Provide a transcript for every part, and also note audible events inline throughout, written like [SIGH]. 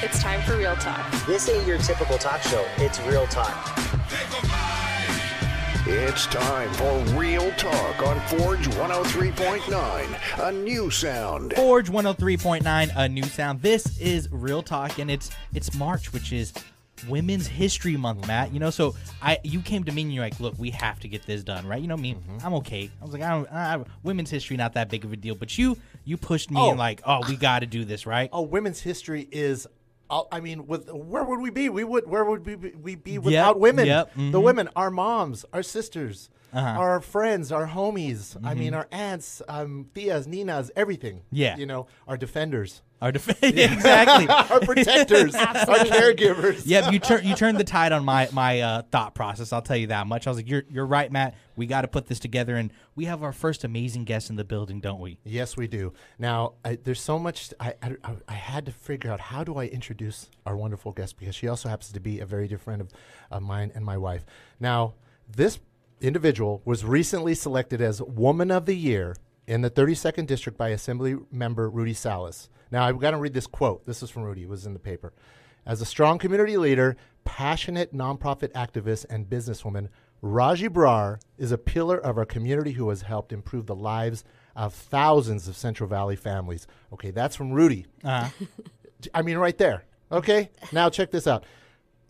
It's time for Real Talk. This ain't your typical talk show. It's real talk. It's time for Real Talk on Forge 103.9, a new sound. Forge 103.9, a new sound. This is Real Talk, and it's it's March, which is Women's History Month, Matt. You know, so I you came to me and you're like, look, we have to get this done, right? You know me, mm-hmm. I'm okay. I was like, I don't, I, women's history not that big of a deal, but you you pushed me Oh. and like, oh, we got to do this, right? Oh, women's history is. I mean, with where would we be? We would. Where would we be, we be without women? yep, The mhm. women, our moms, our sisters, Uh-huh. our friends, our homies. I mean, our aunts, um, tias, ninas, everything. Yeah. You know, our defenders, Our def- [LAUGHS] [LAUGHS] exactly. our protectors, our caregivers. Yep, you turn you turned the tide on my my uh, thought process. I'll tell you that much. I was like, you're you're right, Matt. We got to put this together, and we have our first amazing guest in the building, don't we? Yes, we do. Now, I, there's so much. I, I, I had to figure out how do I introduce our wonderful guest because she also happens to be a very dear friend of, of mine and my wife. Now, this individual was recently selected as Woman of the Year in the 32nd District by Assembly Member Rudy Salas. Now, I've got to read this quote. This is from Rudy. It was in the paper. As a strong community leader, passionate nonprofit activist, and businesswoman, Raji Brar is a pillar of our community who has helped improve the lives of thousands of Central Valley families. Okay, that's from Rudy. Uh, I mean, right there. Okay, now check this out.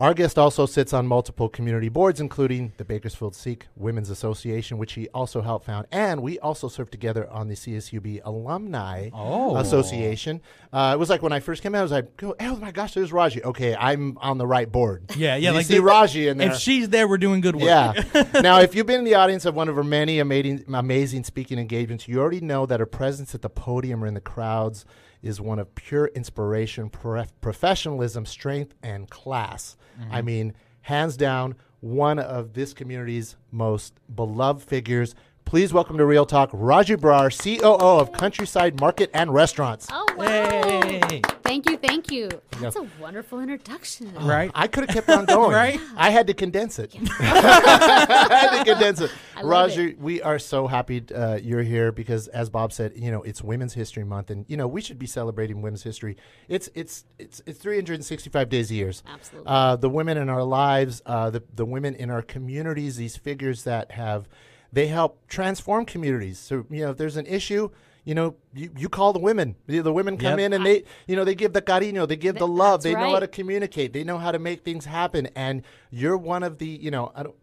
Our guest also sits on multiple community boards, including the Bakersfield Sikh Women's Association, which he also helped found, and we also served together on the CSUB Alumni Oh. Association. Uh, it was like when I first came out, I was like, "Oh my gosh, there's Raji." Okay, I'm on the right board. yeah, yeah. You like see the- Raji in there. If she's there, we're doing good work. Yeah. [LAUGHS] now, if you've been in the audience of one of her many amazing, amazing speaking engagements, you already know that her presence at the podium or in the crowds is one of pure inspiration, prof- professionalism, strength, and class. I mm-hmm. mean, hands down, one of this community's most beloved figures. Please welcome to Real Talk, Raji Brar, COO of Countryside Market and Restaurants. Oh wow! Hey. Thank you, thank you. That's a wonderful introduction. Right. I could have kept on [LAUGHS] going. Right? I had to condense it. [LAUGHS] I had to condense it. I love Raji, we are so happy uh, you're here because, as Bob said, you know it's Women's History Month, and you know we should be celebrating women's history. It's it's it's it's 365 days a year. Absolutely. Uh, the women in our lives, uh, the the women in our communities, these figures that have, they help transform communities. So you know, if there's an issue. You know, you, you call the women. The, the women come Yep. in and they, you know, they give the cariño, they give the love, that's they know how to communicate. They know how to make things happen, and you're one of the, you know, I don't,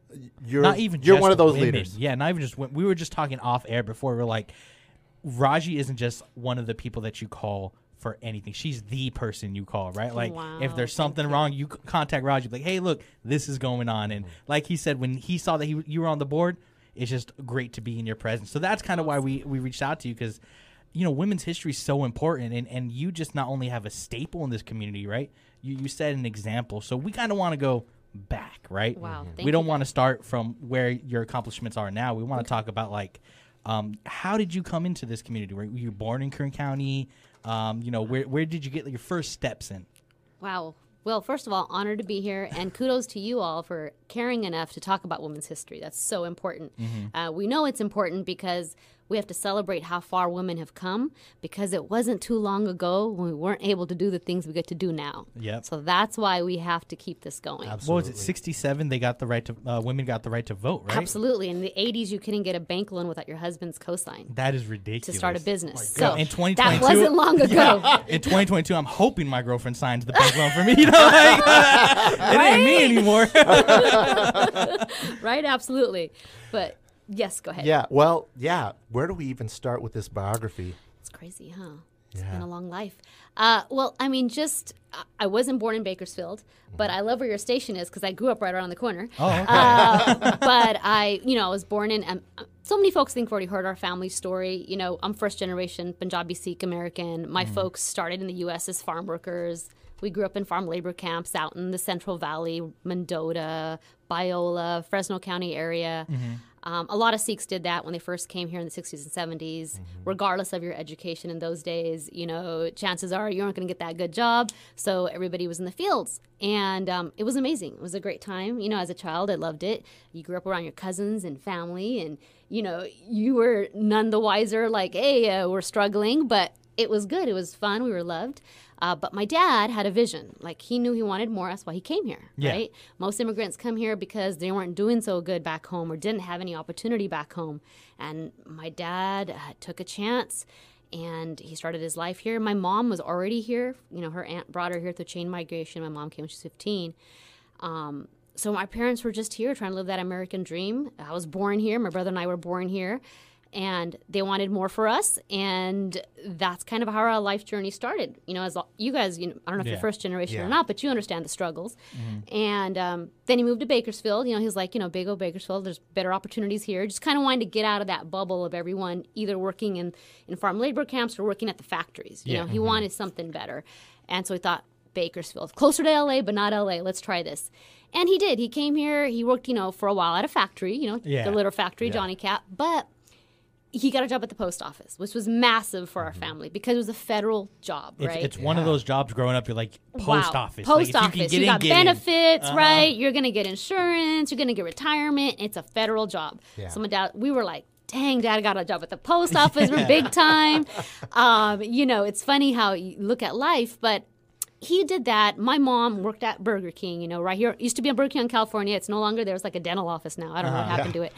you're not even you're just one of those women. leaders. Yeah, not even just women. We were just talking off air before. We are like, Raji isn't just one of the people that you call for anything. She's the person you call, right? Like Wow, if there's something you. wrong, you contact Raji. Like, hey, look, this is going on. And mm-hmm. like he said, when he saw that he, you were on the board, it's just great to be in your presence. So that's kind of why we we reached out to you because. You know, women's history is so important, and, and you just not only have a staple in this community, right? You you set an example, so we kind of want to go back, right? Wow, Mhm. thank we don't want to start from where your accomplishments are now. We want to talk about like, um, how did you come into this community? Were you born in Kern County? Um, you know, where where did you get your first steps in? Wow. Well, first of all, honored to be here, and kudos to you all for caring enough to talk about women's history. That's so important. Uh, we know it's important because we have to celebrate how far women have come because it wasn't too long ago when we weren't able to do the things we get to do now. Yep. So that's why we have to keep this going. Absolutely. What was it? Sixty seven. They got the right to. Uh, women got the right to vote, right? Absolutely. In the 80s, you couldn't get a bank loan without your husband's cosign That is ridiculous. to start a business. God. So in twenty twenty two, that wasn't long [LAUGHS] ago. in 2022, I'm hoping my girlfriend signs the bank loan for me. [LAUGHS] You know, like, [LAUGHS] it ain't me anymore. right? Absolutely. But yes, go ahead. Yeah. Well, yeah. Where do we even start with this biography? It's crazy, huh? It's Yeah. been a long life. Uh, well, I mean, just I- wasn't born in Bakersfield, but I love where your station is because I grew up right around the corner. Oh, okay. Uh, [LAUGHS] but I, you know, I was born in. Um, so many folks think we've already heard our family story. You know, I'm first generation Punjabi Sikh American. My folks started in the U.S. as farm workers. We grew up in farm labor camps out in the Central Valley, Mendota, Biola, Fresno County area. Um, a lot of Sikhs did that when they first came here in the 60s and 70s. Regardless of your education in those days, you know, chances are you aren't going to get that good job. So everybody was in the fields. And um, it was amazing. It was a great time. You know, as a child, I loved it. You grew up around your cousins and family, and, you know, you were none the wiser, like, hey, uh, we're struggling, but it was good. It was fun. We were loved. Uh, but my dad had a vision. Like he knew he wanted more. That's why he came here, Yeah. right? Most immigrants come here because they weren't doing so good back home or didn't have any opportunity back home. And my dad uh, took a chance and he started his life here. My mom was already here. You know, her aunt brought her here through chain migration. My mom came when she was 15. Um, so my parents were just here trying to live that American dream. I was born here. My brother and I were born here. And they wanted more for us, and that's kind of how our life journey started. You know, as you guys, you know, I don't know if Yeah. you're first generation or not, but you understand the struggles. And um, then he moved to Bakersfield. You know, he's like, you know, big old Bakersfield. There's better opportunities here. Just kind of wanted to get out of that bubble of everyone either working in, in farm labor camps or working at the factories. You Yeah. know, he wanted something better. And so he thought, Bakersfield, closer to LA, but not LA. Let's try this. And he did. He came here. He worked, you know, for a while at a factory, you know, Yeah. the litter factory, Johnny Cat. But he got a job at the post office, which was massive for our family because it was a federal job, It's, right? it's one of those jobs growing up. You're like post Wow. office. Post like, office. You, You, can get got in, get in. benefits, Uh-huh. right? You're gonna get insurance. You're gonna get retirement. It's a federal job. Yeah. So my dad, we were like, "Dang, dad got a job at the post office. We're [LAUGHS] big time." Um, you know, it's funny how you look at life, but he did that. My mom worked at Burger King, you know, right here. It used to be in Burger King in California. It's no longer there. It's like a dental office now. I don't know Uh-huh. what happened to it.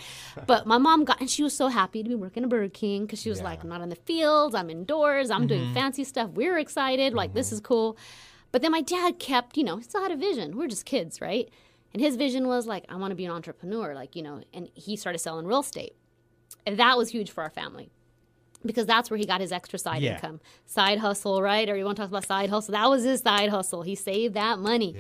But my mom got, and she was so happy to be working at Burger King because she was Yeah. like, I'm not in the fields. I'm indoors. I'm Mm-hmm. doing fancy stuff. We're excited. Like, this is cool. But then my dad kept, you know, he still had a vision. We're just kids, right? And his vision was like, I want to be an entrepreneur, like, you know, and he started selling real estate. And that was huge for our family because that's where he got his extra side Yeah. income. Side hustle, right? Everyone talks about side hustle. That was his side hustle. He saved that money.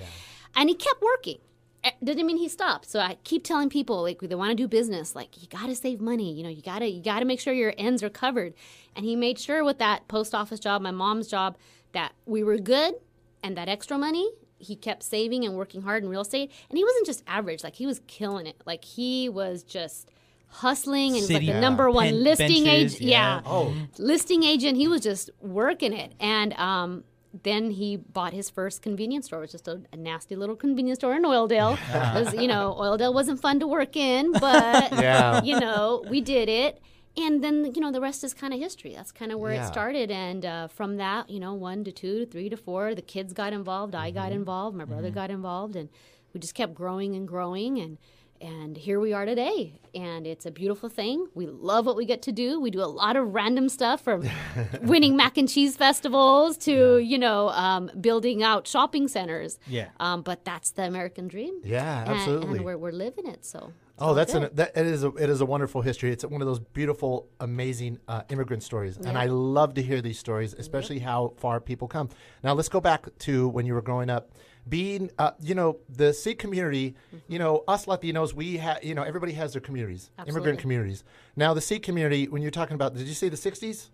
And he kept working. Eh, Didn't mean he stopped. So I keep telling people like they want to do business, like you got to save money. You know, you got to you got to make sure your ends are covered. And he made sure with that post office job, my mom's job, that we were good and that extra money he kept saving and working hard in real estate and he wasn't just average like he was killing it like he was just hustling and he was like City the number one pen- listing agent yeah, yeah. Oh, listing agent he was just working it and um, then he bought his first convenience store. It was just a, a nasty little convenience store in Oildale. [LAUGHS] It was, you know, Oildale wasn't fun to work in, but [LAUGHS] Yeah. you know, we did it. And then, you know, the rest is kind of history. That's kind of where Yeah. it started. And uh, from that, you know, one to two to three to four, the kids got involved. I Mm-hmm. got involved. My brother got involved. And we just kept growing and growing. And and here we are today. And it's a beautiful thing. We love what we get to do. We do a lot of random stuff from [LAUGHS] winning mac and cheese festivals to, you know, um, building out shopping centers. Yeah. Um, but that's the American dream. Yeah, And- absolutely. And, we're, we're living it. So. Oh, that's good. an that it is a, it is a wonderful history. It's one of those beautiful, amazing uh, immigrant stories, and I love to hear these stories, especially how far people come. Now, let's go back to when you were growing up. Being, uh, you know, the Sikh community, Mm-hmm. you know, us Latinos, we have, you know, everybody has their communities, Absolutely. immigrant communities. Now, the Sikh community, when you're talking about, did you say the '60s?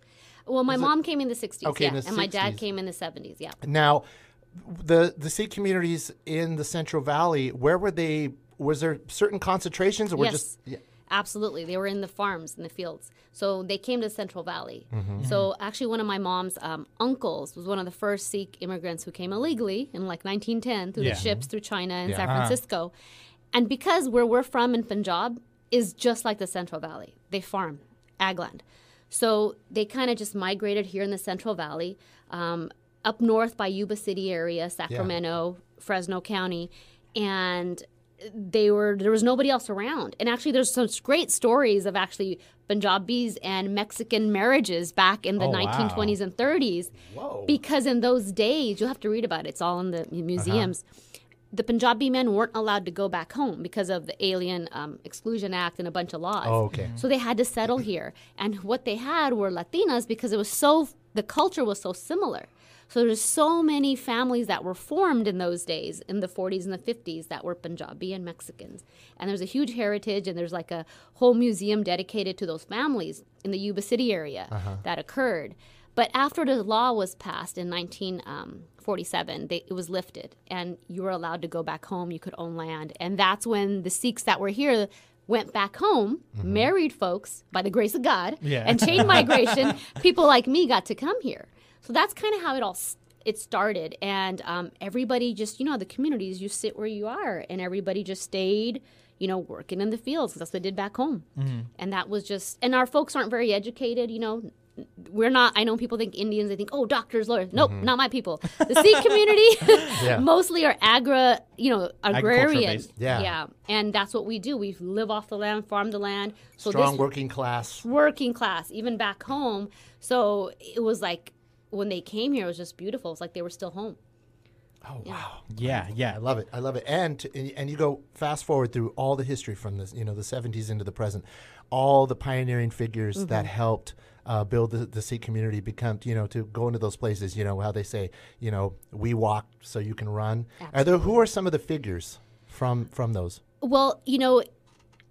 Well, my mom came in the 60s, Okay, yeah, the and my dad came in the 70s, yeah. Now, the the Sikh communities in the Central Valley, where were they? Was there certain concentrations, or were yes, just yeah. Absolutely. They were in the farms, in the fields. So they came to Central Valley. Mm-hmm. So actually, one of my mom's um, uncles was one of the first Sikh immigrants who came illegally in like 1910 through Yeah. the ships through China and Yeah. San Uh-huh. Francisco. And because where we're from in Punjab is just like the Central Valley, they farm ag land. So they kind of just migrated here in the Central Valley, um, up north by Yuba City area, Sacramento, Fresno County, and they were there was nobody else around. And actually, there's some great stories of actually Punjabis and Mexican marriages back in the Oh, wow. 1920s and 30s. Whoa. Because in those days, you'll have to read about it. It's all in the museums. The Punjabi men weren't allowed to go back home because of the Alien um, Exclusion Act and a bunch of laws. Oh, okay. So they had to settle here. And what they had were Latinas because it was so, the culture was so similar. So there's so many families that were formed in those days, in the 40s and the 50s, that were Punjabi and Mexicans. And there's a huge heritage, and there's like a whole museum dedicated to those families in the Yuba City area uh-huh. that occurred. But after the law was passed in 1947, um, they, it was lifted, and you were allowed to go back home. You could own land, and that's when the Sikhs that were here went back home, mm-hmm. married folks by the grace of God, Yeah. and chain [LAUGHS] migration. people like me got to come here, so that's kind of how it all it started. And um, everybody just, you know, the communities, you sit where you are, and everybody just stayed. You know, working in the fields. that's what they did back home, and that was just. And our folks aren't very educated. You know, we're not. I know people think Indians. They think, oh, doctors, lawyers. Nope, not my people. The Sikh community [LAUGHS] [LAUGHS] Yeah. mostly are agra, you know, agrarian. Yeah. yeah, and that's what we do. We live off the land, farm the land. So Strong working class. working class, even back home. So it was like when they came here, it was just beautiful. It's like they were still home. Oh wow. Yeah, yeah. I love it. I love it. And to, and- you go fast forward through all the history from this, you know, the 70s into the present, all the pioneering figures Mm-hmm. that helped uh, build the, the Sikh community become, you know, to go into those places, you know, how they say, you know, we walk so you can run. Are there who are some of the figures from from those? Well, you know,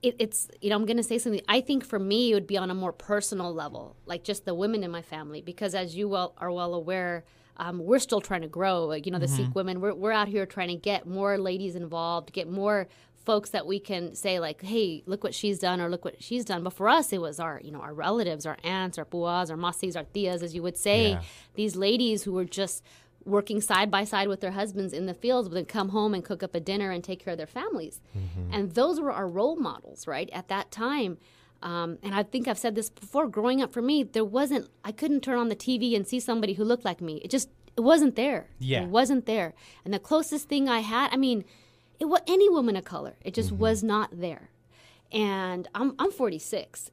it, it's you know I'm going to say something. I think for me it would be on a more personal level, like just the women in my family, because as you well are well aware. Um, we're still trying to grow. Like, you know, the Sikh women, we're, we're out here trying to get more ladies involved, get more folks that we can say like, hey, look what she's done or look what she's done. But for us, it was our, you know, our relatives, our aunts, our buas, our masis, our tias, as you would say, Yeah. these ladies who were just working side by side with their husbands in the fields would then come home and cook up a dinner and take care of their families. And those were our role models, right? At that time. Um, and I think I've said this before. Growing up for me, there wasn't. I couldn't turn on the TV and see somebody who looked like me. It just it wasn't there. Yeah. it wasn't there. And the closest thing I had, I mean, it was any woman of color. It just was not there. And I'm I'm 46,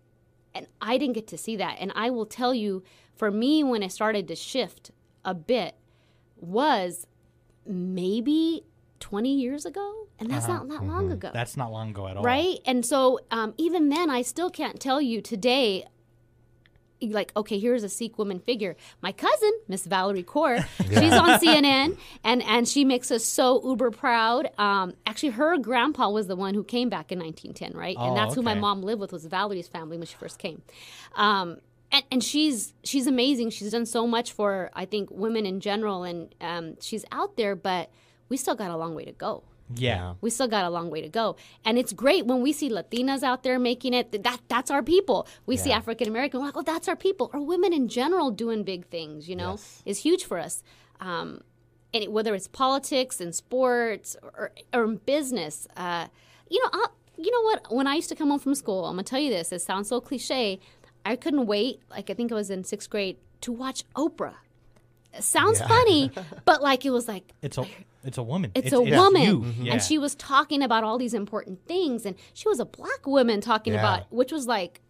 and I didn't get to see that. And I will tell you, for me, when it started to shift a bit, was maybe 20 years ago, and that's not that long ago That's not long ago at all. right? And so um, even then, I still can't tell you today. Like, okay, here's a Sikh woman figure. My cousin, Miss Valarie Kaur, [LAUGHS] she's on CNN, and and she makes us so uber proud. Um, actually, her grandpa was the one who came back in 1910, right? Oh, and that's who my mom lived with was Valarie's family when she first came. Um, and, and she's she's amazing. She's done so much for I think women in general, and um, she's out there, but we still got a long way to go. Yeah. we still got a long way to go. And it's great when we see latinas out there making it. That that's our people. We see african american like oh that's our people. Or women in general doing big things you know is huge for us. Um, and it, whether it's politics and sports or, or in business uh, you know I'll, you know what? When i used to come home from school i'm gonna tell you this it sounds so cliche i couldn't wait like i think i was in sixth grade to watch oprah it sounds funny [LAUGHS] but like it was like It's a it's a woman. it's, a woman you. Yeah. and she was talking about all these important things and she was a black woman talking Yeah. about which was like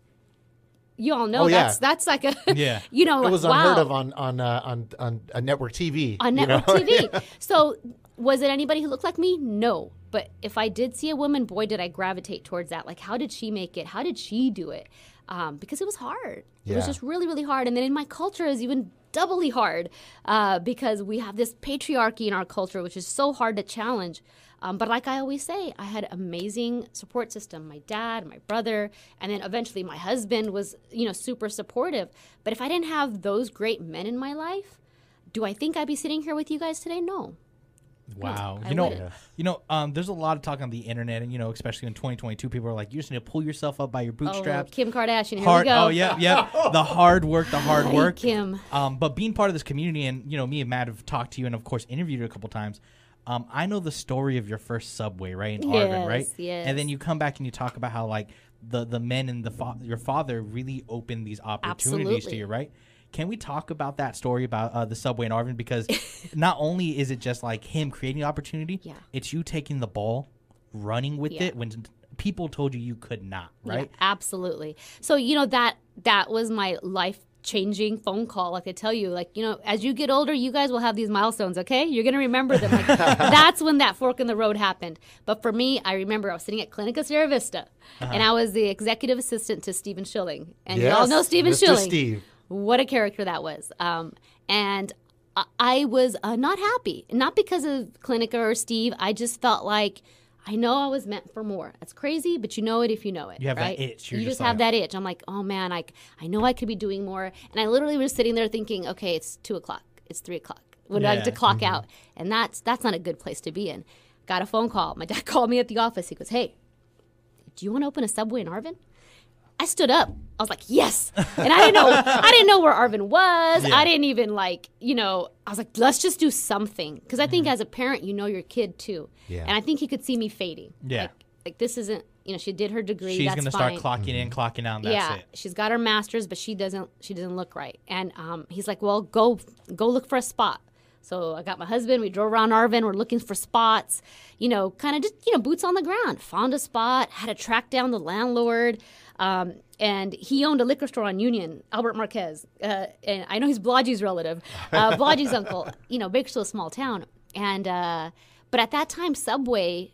you all know Oh, yeah. that's that's like a [LAUGHS] Yeah. [LAUGHS] you know It was wow, unheard of on on uh, on on a network TV. on you network know? TV so was it anybody who looked like me no but if I did see a woman boy did I gravitate towards that like how did she make it how did she do it um, because it was hard. It was just really really hard. And then in my culture is even doubly hard uh, because we have this patriarchy in our culture which is so hard to challenge. Um, but like i always say i had amazing support system my dad my brother and then eventually my husband was you know super supportive. But if i didn't have those great men in my life do i think i'd be sitting here with you guys today? No Wow. I You know, wouldn't. you know, um, there's a lot of talk on the internet, and you know, especially in 2022, people are like, you just need to pull yourself up by your oh bootstraps. kim kardashian here hard. we go Oh yeah, yeah. [LAUGHS] The hard work, the hard work. Kim. Um, but being part of this community, and you know, me and Matt have talked to you, and of course, interviewed you a couple times. Um, I know the story of your first subway, right in Arvin, right? Yes, yes. And then you come back and you talk about how like the the men and the fa- your father really opened these opportunities to you, right? Can we talk about that story about uh, the subway in Arvin? Because [LAUGHS] not only is it just like him creating opportunity, Yeah. it's you taking the ball, running with Yeah. it when people told you you could not, right? Yeah, absolutely. So you know that that was my life changing phone call. Like I tell you, like you know, as you get older, you guys will have these milestones. Okay, you're gonna remember them. Like, [LAUGHS] that's when that fork in the road happened. But for me, I remember I was sitting at Clinica Sierra Vista, and I was the executive assistant to Stephen Schilling, and you all know Stephen Mr. Schilling. Steve. What a character that was. Um, and I- was uh, not happy, not because of Clinica or Steve. I just felt like I know I was meant for more. That's crazy, but you know it if you know it. You have that right? itch. You're you just just have like- that itch. I'm like, oh man, I, I know I could be doing more. And I literally was sitting there thinking, okay, it's two o'clock, it's three o'clock. When I have to Yeah. clock out, and that's that's not a good place to be in. Got a phone call. My dad [LAUGHS] called me at the office. He goes, hey, do you want to open a subway in Arvin? I stood up. I was like, yes. And I didn't know [LAUGHS] I didn't know where Arvin was. Yeah. I didn't even like, you know, I was like, let's just do something. Because I think as a parent, you know your kid too. Yeah. And I think he could see me fading. Yeah. Like, like this isn't You know, she did her degree. She's that's gonna fine. start clocking in, clocking out. and That's yeah, it. she's got her master's, but she doesn't. She doesn't look right. And um, he's like, "Well, go go look for a spot." So I got my husband. We drove around Arvin. We're looking for spots. You know, kind of just you know boots on the ground. Found a spot. Had to track down the landlord. Um, and he owned a liquor store on Union, Albert Marquez. Uh, and I know he's Blodge's relative, uh, [LAUGHS] Blodge's uncle. You know, Bakersfield, a small town. And uh, but at that time, Subway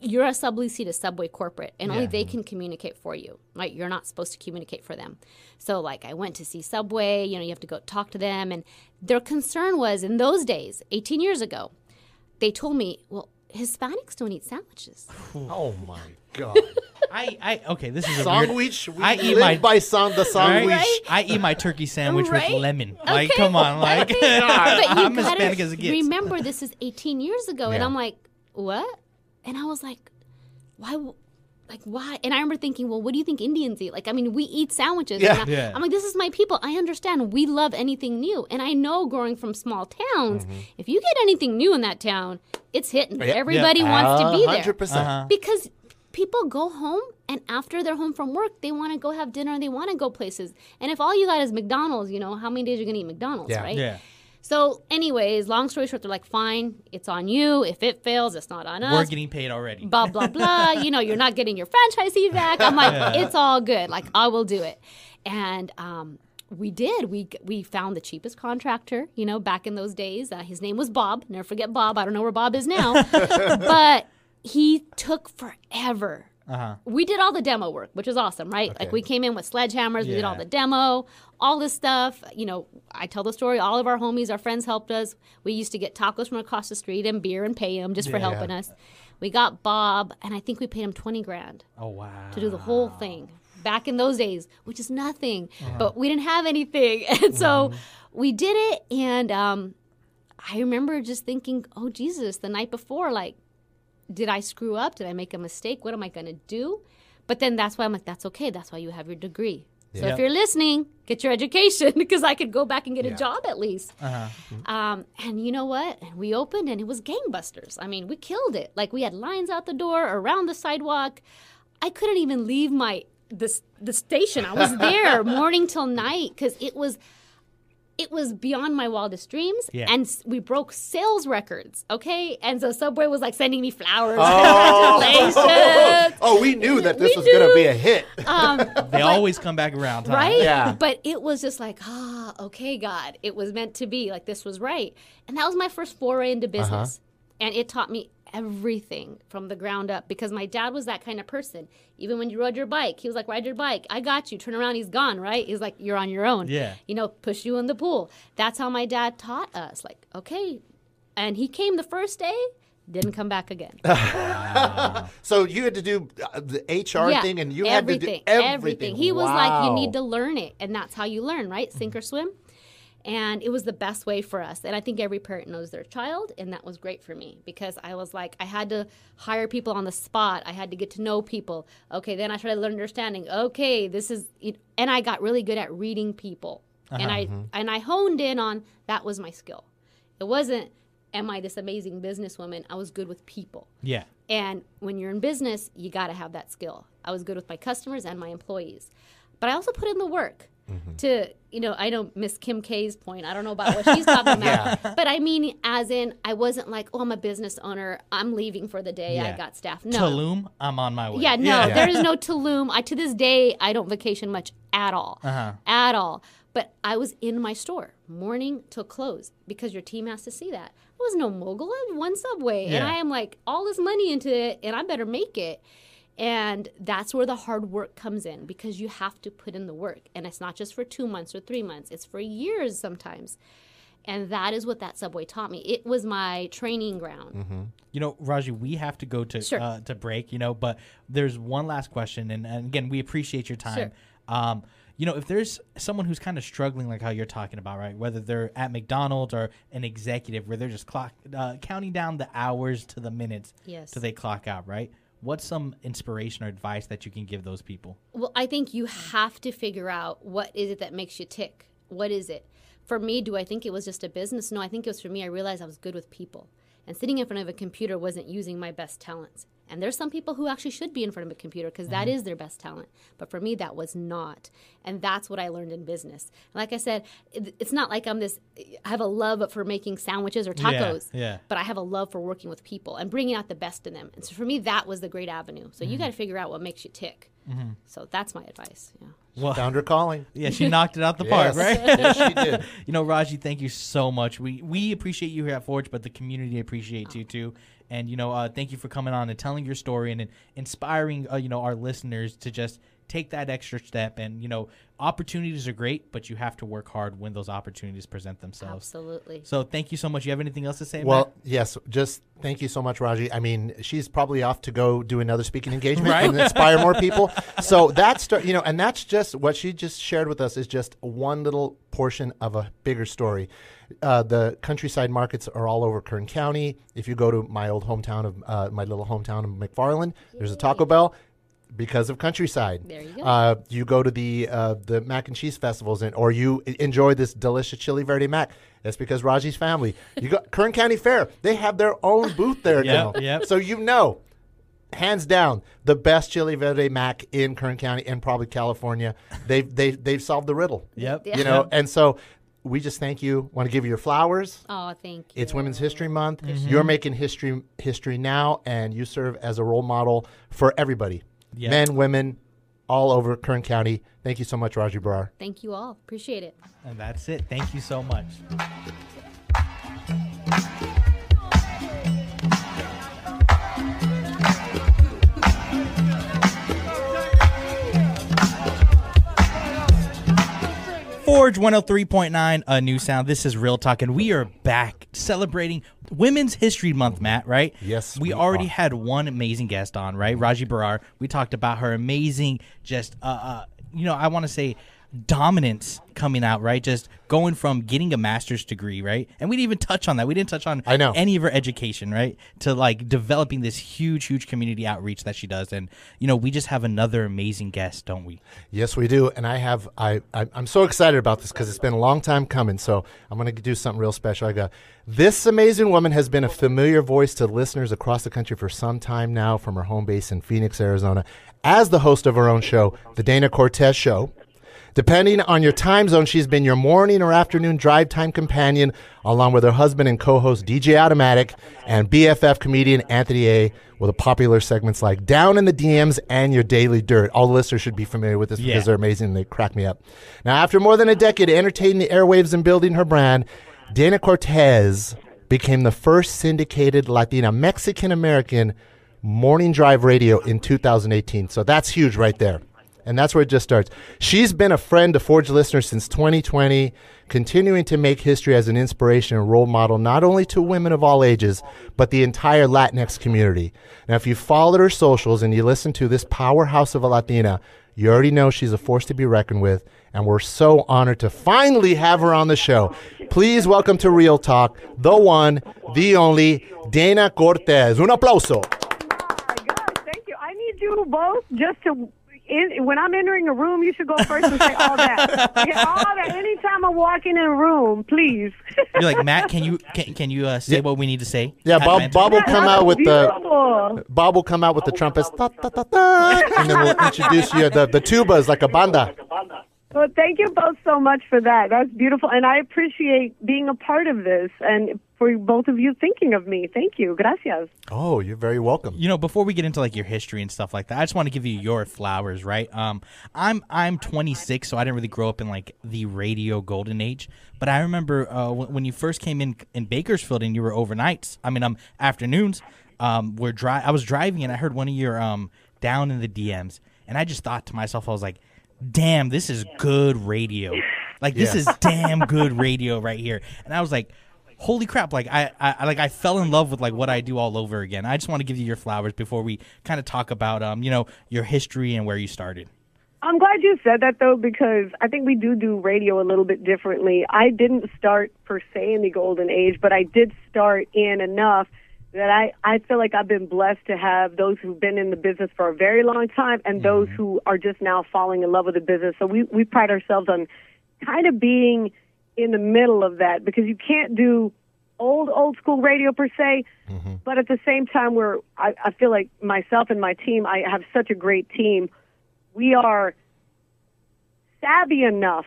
you're a subleasee to Subway corporate, and only they can communicate for you. Right? You're not supposed to communicate for them. So, like, I went to see Subway. You know, you have to go talk to them, and their concern was in those days, 18 years ago, they told me, "Well, Hispanics don't eat sandwiches." Oh my [LAUGHS] God. I, I okay. This is a weird. sandwich. We I eat live my- by son, the Right? sandwich. I eat my turkey sandwich Right? with lemon. Like, come on, like [LAUGHS] but you I'm gotta Hispanic as it gets. remember, this is 18 years ago, and I'm like, "What?" And I was like, "Why?" Like why? And I remember thinking, well, what do you think Indians eat? Like, I mean, we eat sandwiches. Yeah. And I, Yeah. I'm like, this is my people. I understand. We love anything new, and I know growing from small towns, if you get anything new in that town, it's hitting. Mm-hmm. Yeah. Everybody wants to be there Hundred percent. Uh-huh. because people go home and after they're home from work they want to go have dinner they want to go places and if all you got is mcdonald's you know how many days are you're gonna eat mcdonald's Yeah. right yeah, so anyways long story short they're like fine it's on you if it fails it's not on us. we're getting paid already. blah blah blah [LAUGHS] you know you're not getting your franchise fee back i'm like it's all good like i will do it and um we did. We we found the cheapest contractor. You know, back in those days, uh, his name was Bob. Never forget Bob. I don't know where Bob is now, [LAUGHS] but he took forever. Uh-huh. We did all the demo work, which was awesome, right? Like we came in with sledgehammers, we did all the demo, all this stuff. You know, I tell the story. All of our homies, our friends helped us. We used to get tacos from across the street and beer and pay him just for Yeah. helping us. We got Bob, and I think we paid him twenty grand Oh wow. to do the whole thing back in those days, which is nothing. But we didn't have anything, [LAUGHS] and so we did it. And um, I remember just thinking, "Oh Jesus!" The night before, like, did I screw up? Did I make a mistake? What am I going to do? But then that's why I'm like, that's okay. That's why you have your degree. So if you're listening, get your education [LAUGHS] because I could go back and get Yeah. a job at least. Uh-huh. Um, and you know what? We opened and it was gangbusters. I mean, we killed it. Like we had lines out the door, around the sidewalk. I couldn't even leave my the the station. I was [LAUGHS] there morning till night because it was it was beyond my wildest dreams. Yeah. And we broke sales records. Okay, and so Subway was like sending me flowers. [LAUGHS] Congratulations. Oh, we knew that this We was going to be a hit. Um, [LAUGHS] They always come back around, huh? right? Yeah. But it was just like, ah, okay, God, it was meant to be. Like this was right, and that was my first foray into business, and it taught me everything from the ground up because my dad was that kind of person. Even when you rode your bike, he was like, "Ride your bike. I got you." Turn around, he's gone. Right? He's like, "You're on your own." Yeah. You know, push you in the pool. That's how my dad taught us. Like, okay, and he came the first day. Didn't come back again. [LAUGHS] So you had to do uh, the HR Yeah, thing, and you everything, had to do everything. He was like, you need to learn it, and that's how you learn, right? Sink or swim. And it was the best way for us. And I think every parent knows their child, and that was great for me because I was like, I had to hire people on the spot. I had to get to know people. Okay, then I started learning understanding. Okay, this is, and I got really good at reading people, uh-huh. and I mm-hmm. and I honed in on that was my skill. It wasn't, am I this amazing businesswoman? I was good with people. Yeah. And when you're in business, you got to have that skill. I was good with my customers and my employees. But I also put in the work to, you know, I know Miss Kim K's point. I don't know about what she's talking about. [LAUGHS] But I mean, as in, I wasn't like, oh, I'm a business owner. I'm leaving for the day. I got staff. No. Tulum, I'm on my way. Yeah, no, there is no [LAUGHS] Tulum. I to this day I don't vacation much at all, Uh-huh. at all. But I was in my store morning till close because your team has to see that. I was no mogul. I had one subway, and I am like all this money into it, and I better make it. And that's where the hard work comes in because you have to put in the work, and it's not just for two months or three months; it's for years sometimes. And that is what that subway taught me. It was my training ground. You know, Raji, we have to go to Sure. uh, to break. You know, but there's one last question, and, and again, we appreciate your time. Sure. Um, you know, if there's someone who's kind of struggling, like how you're talking about, right? Whether they're at McDonald's or an executive, where they're just clock uh, counting down the hours to the minutes Yes. till they clock out, right? What's some inspiration or advice that you can give those people? Well, I think you have to figure out what is it that makes you tick. What is it? for me, do I think it was just a business? No, I think it was for me. I realized I was good with people. And sitting in front of a computer wasn't using my best talents. And there's some people who actually should be in front of a computer because that mm-hmm. is their best talent. But for me, that was not. And that's what I learned in business. And like I said, it, it's not like I'm this, I have a love for making sandwiches or tacos. yeah. But I have a love for working with people and bringing out the best in them. And so for me, that was the great avenue. So you mm-hmm. got to figure out what makes you tick. So that's my advice. Yeah. Well, Found her calling. [LAUGHS] yeah, she knocked it out the park, Yes. right? [LAUGHS] yes, she did. [LAUGHS] You know, Raji, thank you so much. We we appreciate you here at Forge, but the community appreciates you too. And you know, uh, thank you for coming on and telling your story and, and inspiring, uh, you know, our listeners to just take that extra step. And you know, opportunities are great, but you have to work hard when those opportunities present themselves. Absolutely. So, thank you so much. You have anything else to say? Well, Matt? yes, just thank you so much, Raji. I mean, she's probably off to go do another speaking [LAUGHS] engagement Right. and inspire more people. [LAUGHS] So that's you know, and that's just what she just shared with us is just one little portion of a bigger story. Uh, the countryside markets are all over Kern County. If you go to my old hometown of uh, my little hometown of McFarland, there's a Taco Bell because of countryside. There you go. Uh, you go to the uh, the mac and cheese festivals, and or you enjoy this delicious chili verde mac. That's because Raji's family. You go Kern County Fair. They have their own booth there Yep, now. yep. So you know, hands down, the best chili verde mac in Kern County and probably California. They've they they've solved the riddle. Yep. Yeah. You know, and so we just thank you. Want to give you your flowers. Oh, thank you. It's Women's History Month. Mm-hmm. You're making history history now, and you serve as a role model for everybody, Yeah. men, women, all over Kern County. Thank you so much, Raji Brar. Thank you all. Appreciate it. And that's it. Thank you so much. Forge 103.9, a new sound. This is Real Talk, and we are back celebrating Women's History Month, Matt, right? Yes, We, we already are. had one amazing guest on, right? Raji Brar. We talked about her amazing, just, uh, uh you know, I want to say dominance coming out, right? Just going from getting a master's degree, right? And we didn't even touch on that. We didn't touch on I know. any of her education, right? To like developing this huge, huge community outreach that she does. And, you know, we just have another amazing guest, don't we? Yes, we do, and I have I, I I'm so excited about this because it's been a long time coming. So I'm going to do something real special. I got this amazing woman has been a familiar voice to listeners across the country for some time now, from her home base in Phoenix, Arizona, as the host of her own show, The Dana Cortez Show. Depending on your time zone, she's been your morning or afternoon drive time companion, along with her husband and co host DJ Automatic and BFF comedian Anthony A. with the popular segments like Down in the DMs and Your Daily Dirt. All the listeners should be familiar with this Yeah. because they're amazing and they crack me up. Now, after more than a decade entertaining the airwaves and building her brand, Dana Cortez became the first syndicated Latina Mexican American morning drive radio in 2018. So that's huge right there. And that's where it just starts. She's been a friend to Forge listeners since 2020, continuing to make history as an inspiration and role model not only to women of all ages, but the entire Latinx community. Now, if you followed her socials and you listen to this powerhouse of a Latina, you already know she's a force to be reckoned with, and we're so honored to finally have her on the show. Please welcome to Real Talk, the one, the only, Dana Cortez. Un aplauso. Oh my gosh, thank you. I need you both just to. In, when I'm entering a room, you should go first and say all that. [LAUGHS] Yeah, all that. Anytime I'm walking in a room, please. You're like, Matt, can you [LAUGHS] can, can you uh, say what we need to say? Yeah, Bob, Bob will come out with the Bob will come out with the trumpets, and then we'll introduce you. The the tuba is like a banda. Well, thank you both so much for that. That's beautiful, and I appreciate being a part of this, and for both of you thinking of me. Thank you. Gracias. Oh, you're very welcome. you know before we get into like your history and stuff like that i just want to give you your flowers right um i'm i'm 26 so i didn't really grow up in like the radio golden age but i remember uh, when, when you first came in in bakersfield and you were overnights i mean um afternoons um we're dri- i was driving and i heard one of your um down in the dms and i just thought to myself i was like damn this is good radio like this Yeah. is damn good radio right here and i was like holy crap like I, I like i fell in love with like what i do all over again i just want to give you your flowers before we kind of talk about um you know your history and where you started I'm glad you said that though, because I think we do do radio a little bit differently. I didn't start per se in the golden age, but I did start in enough that I, I feel like I've been blessed to have those who've been in the business for a very long time and those who are just now falling in love with the business. So we, we pride ourselves on kind of being in the middle of that because you can't do old old school radio per se, mm-hmm. but at the same time, we're I, I feel like myself and my team. I have such a great team. We are savvy enough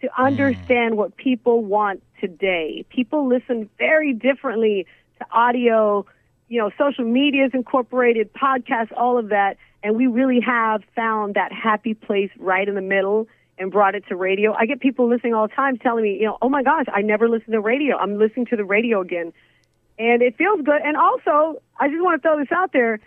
to hmm. understand what people want today. People listen very differently to audio, you know, social media is incorporated, podcasts, all of that. And we really have found that happy place right in the middle and brought it to radio. I get people listening all the time telling me, you know, oh my gosh, I never listened to radio. I'm listening to the radio again. And it feels good. And also, I just want to throw this out there.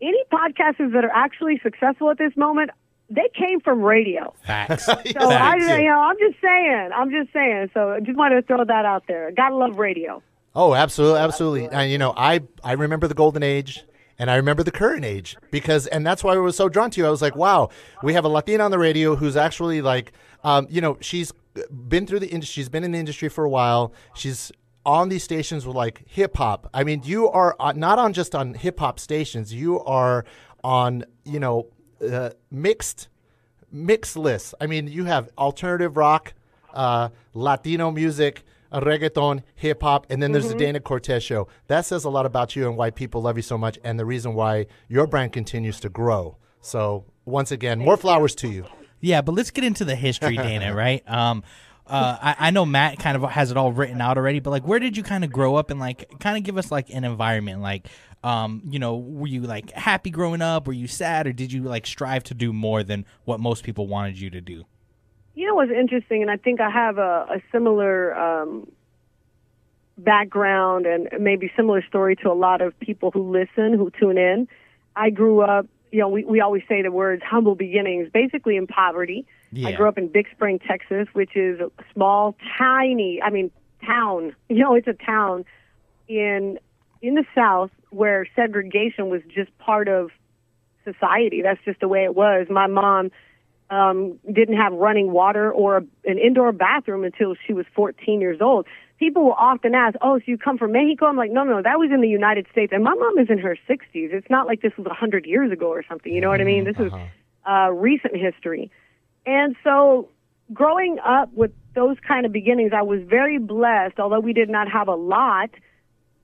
Any podcasters that are actually successful at this moment, they came from radio. Facts. So [LAUGHS] I, you know, I'm just saying. I'm just saying. So I just wanted to throw that out there. Gotta love radio. Oh, absolutely, absolutely. And you know, I I remember the golden age. And I remember the current age because, and that's why I was so drawn to you. I was like, wow, we have a Latina on the radio who's actually like, um, you know, she's been through the industry, she's been in the industry for a while. She's on these stations with like hip hop. I mean, you are uh, not on just on hip hop stations, you are on, you know, uh, mixed mixed lists. I mean, you have alternative rock, uh, Latino music, reggaeton, hip hop, and then there's the Dana Cortez show. That says a lot about you and why people love you so much, and the reason why your brand continues to grow. So, once again, more flowers to you. Yeah, but let's get into the history, Dana. [LAUGHS] right? Um, uh, I, I know Matt kind of has it all written out already, but like, where did you kind of grow up and like, kind of give us like an environment, like, um, you know, were you like happy growing up? Were you sad, or did you like strive to do more than what most people wanted you to do? You know what's interesting, and I think I have a, a similar um, background and maybe similar story to a lot of people who listen, who tune in. I grew up, you know, we, we always say the words humble beginnings, basically in poverty. I grew up in Big Spring, Texas, which is a small, tiny, I mean, town. [LAUGHS] You know, it's a town in in the South where segregation was just part of society. That's just the way it was. My mom um, didn't have running water or a, an indoor bathroom until she was 14 years old. People will often ask, "Oh, so you come from Mexico?" I'm like, "No, no, that was in the United States." And my mom is in her 60s. It's not like this was 100 years ago or something. You know what I mean? This is uh, recent history. And so, growing up with those kind of beginnings, I was very blessed. Although we did not have a lot,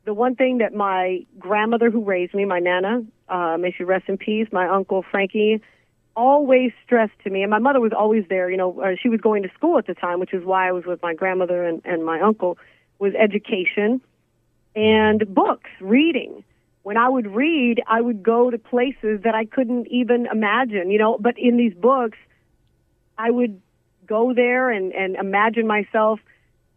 the one thing that my grandmother who raised me, my nana, uh, may she rest in peace, my uncle Frankie, always stressed to me, and my mother was always there. You know, uh, she was going to school at the time, which is why I was with my grandmother and, and my uncle. Was education and books, reading. When I would read, I would go to places that I couldn't even imagine. You know, but in these books, I would go there and, and imagine myself,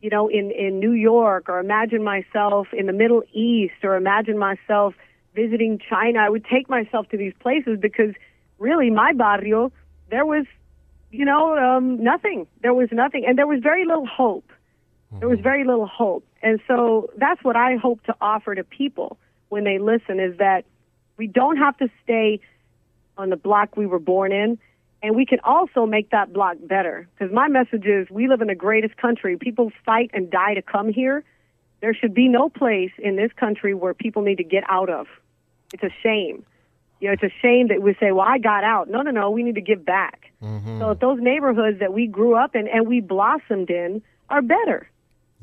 you know, in, in New York or imagine myself in the Middle East or imagine myself visiting China. I would take myself to these places because really my barrio, there was, you know, um, nothing. There was nothing. And there was very little hope. There was very little hope. And so that's what I hope to offer to people when they listen is that we don't have to stay on the block we were born in and we can also make that block better because my message is we live in the greatest country people fight and die to come here there should be no place in this country where people need to get out of it's a shame you know it's a shame that we say well i got out no no no we need to give back so those neighborhoods that we grew up in and we blossomed in are better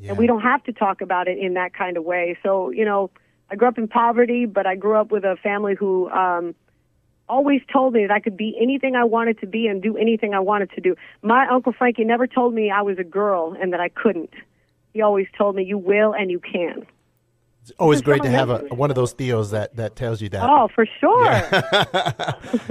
and we don't have to talk about it in that kind of way so you know i grew up in poverty but i grew up with a family who um always told me that I could be anything I wanted to be and do anything I wanted to do. My Uncle Frankie never told me I was a girl and that I couldn't. He always told me you will and you can. It's always great to have a, one of those Theos that, that tells you that. Oh, for sure.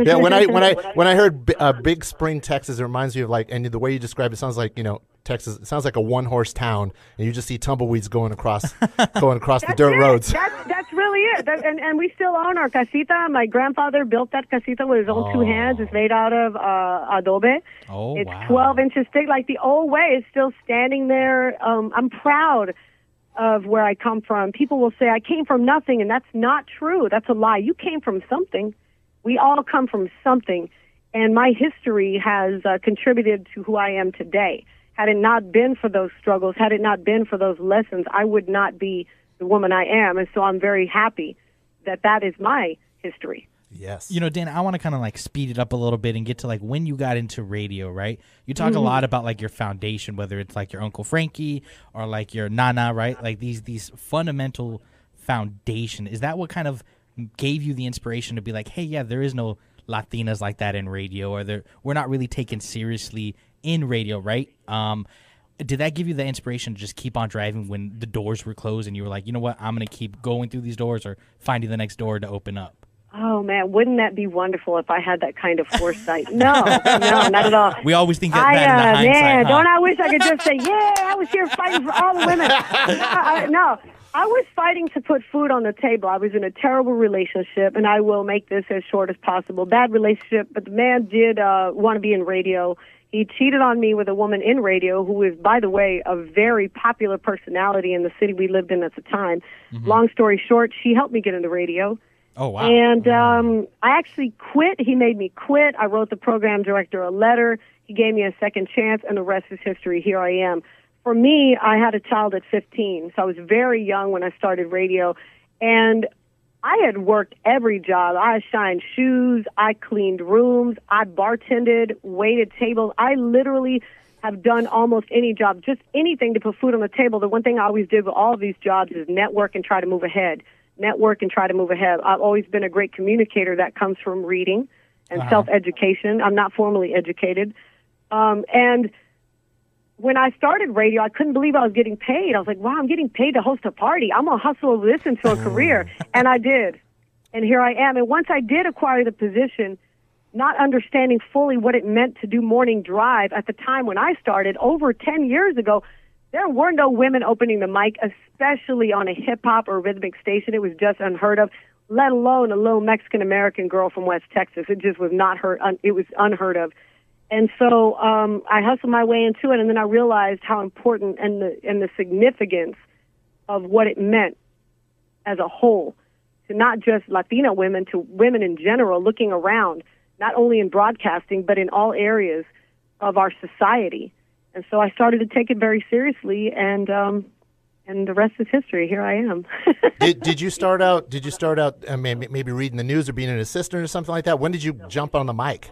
yeah, [LAUGHS] when I when I when I heard B- uh, Big Spring, Texas, it reminds me of like, and the way you describe it sounds like you know Texas. It sounds like a one horse town, and you just see tumbleweeds going across [LAUGHS] going across the dirt it. roads. That's, that's really it. That, and, and we still own our casita. My grandfather built that casita with his own two hands. It's made out of uh, adobe. Oh, it's wow. 12 inches thick, like the old way. It's still standing there. Um, I'm proud of where I come from. People will say, I came from nothing, and that's not true. That's a lie. You came from something. We all come from something. And my history has uh, contributed to who I am today. Had it not been for those struggles, had it not been for those lessons, I would not be the woman I am. And so I'm very happy that that is my history. Yes. You know, Dan, I want to kind of like speed it up a little bit and get to like when you got into radio, right? You talk a lot about like your foundation, whether it's like your Uncle Frankie or like your Nana, right? Like these these fundamental foundation. Is that what kind of gave you the inspiration to be like, hey, yeah, there is no Latinas like that in radio, or there we're not really taken seriously in radio, right? Um, did that give you the inspiration to just keep on driving when the doors were closed and you were like, you know what, I'm gonna keep going through these doors or finding the next door to open up? Oh man, wouldn't that be wonderful if I had that kind of foresight? No, no, not at all. [LAUGHS] We always think that, I, that in the uh, hindsight. man, huh? don't I wish I could just say, yeah, I was here fighting for all the women. no, I, no, I was fighting to put food on the table. I was in a terrible relationship, and I will make this as short as possible. Bad relationship, but the man did uh, want to be in radio. He cheated on me with a woman in radio who is, by the way, a very popular personality in the city we lived in at the time. Long story short, she helped me get into radio. Oh wow! And um, I actually quit. He made me quit. I wrote the program director a letter. He gave me a second chance, and the rest is history. Here I am. For me, I had a child at 15, so I was very young when I started radio. And I had worked every job. I shined shoes, I cleaned rooms, I bartended, waited tables. I literally have done almost any job, just anything to put food on the table. The one thing I always did with all of these jobs is network and try to move ahead. Network and try to move ahead. I've always been a great communicator. That comes from reading and self education. I'm not formally educated. Um, and when I started radio, I couldn't believe I was getting paid. I was like, wow, I'm getting paid to host a party. I'm going to hustle this into a [LAUGHS] career. And I did. And here I am. And once I did acquire the position, not understanding fully what it meant to do morning drive at the time when I started over 10 years ago, there were no women opening the mic, especially on a hip hop or rhythmic station. It was just unheard of, let alone a little Mexican American girl from West Texas. It just was not heard, un, it was unheard of. And so um, I hustled my way into it, and then I realized how important and the and the significance of what it meant as a whole to not just Latina women, to women in general, looking around, not only in broadcasting but in all areas of our society. And so I started to take it very seriously, and um, and the rest is history. Here I am. [LAUGHS] did, did you start out? Did you start out uh, maybe, maybe reading the news or being an assistant or something like that? When did you jump on the mic?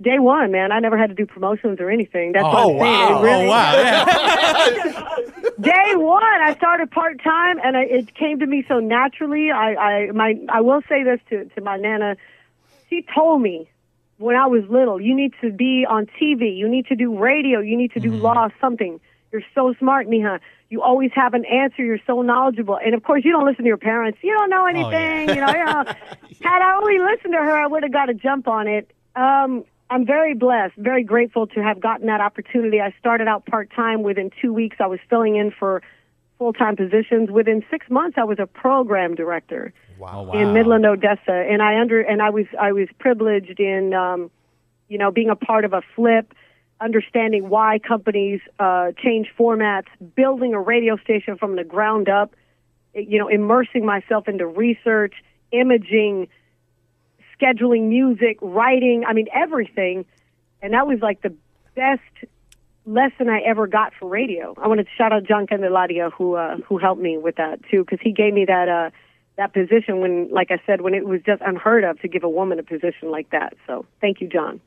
Day one, man. I never had to do promotions or anything. That's what Oh I'm saying. It wow! really- Oh wow! Yeah. [LAUGHS] Day one, I started part time, and I, it came to me so naturally. I, I, my, I will say this to to my nana. She told me when I was little, you need to be on TV, you need to do radio, you need to do law, something. You're so smart, Mija. You always have an answer. You're so knowledgeable, and of course, you don't listen to your parents. You don't know anything. You know, you [LAUGHS] know. Had I only listened to her, I would have got a jump on it. Um, I'm very blessed, very grateful to have gotten that opportunity. I started out part time. Within two weeks, I was filling in for full time positions. Within six months, I was a program director Oh, wow. in Midland, Odessa, and I under and I was I was privileged in um, you know being a part of a flip, understanding why companies uh, change formats, building a radio station from the ground up, you know, immersing myself into research, imaging, scheduling music, writing, I mean everything, and that was like the best lesson I ever got for radio. I want to shout out John Candelaria who uh, who helped me with that too because he gave me that uh, that position when, like I said, when it was just unheard of to give a woman a position like that. So thank you, John.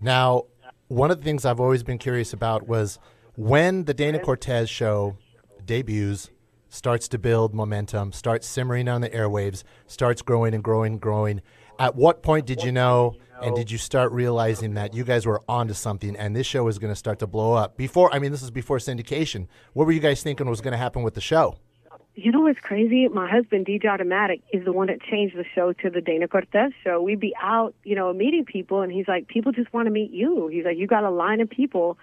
Now, one of the things I've always been curious about was when the Dana Cortez show debuts, starts to build momentum, starts simmering on the airwaves, starts growing and growing and growing. At what point did you know and did you start realizing that you guys were onto something and this show was going to start to blow up? Before, I mean, this is before syndication. What were you guys thinking was going to happen with the show? You know what's crazy? My husband, DJ Automatic, is the one that changed the show to the Dana Cortez show. We'd be out, you know, meeting people, and he's like, people just want to meet you. He's like, you got a line of people,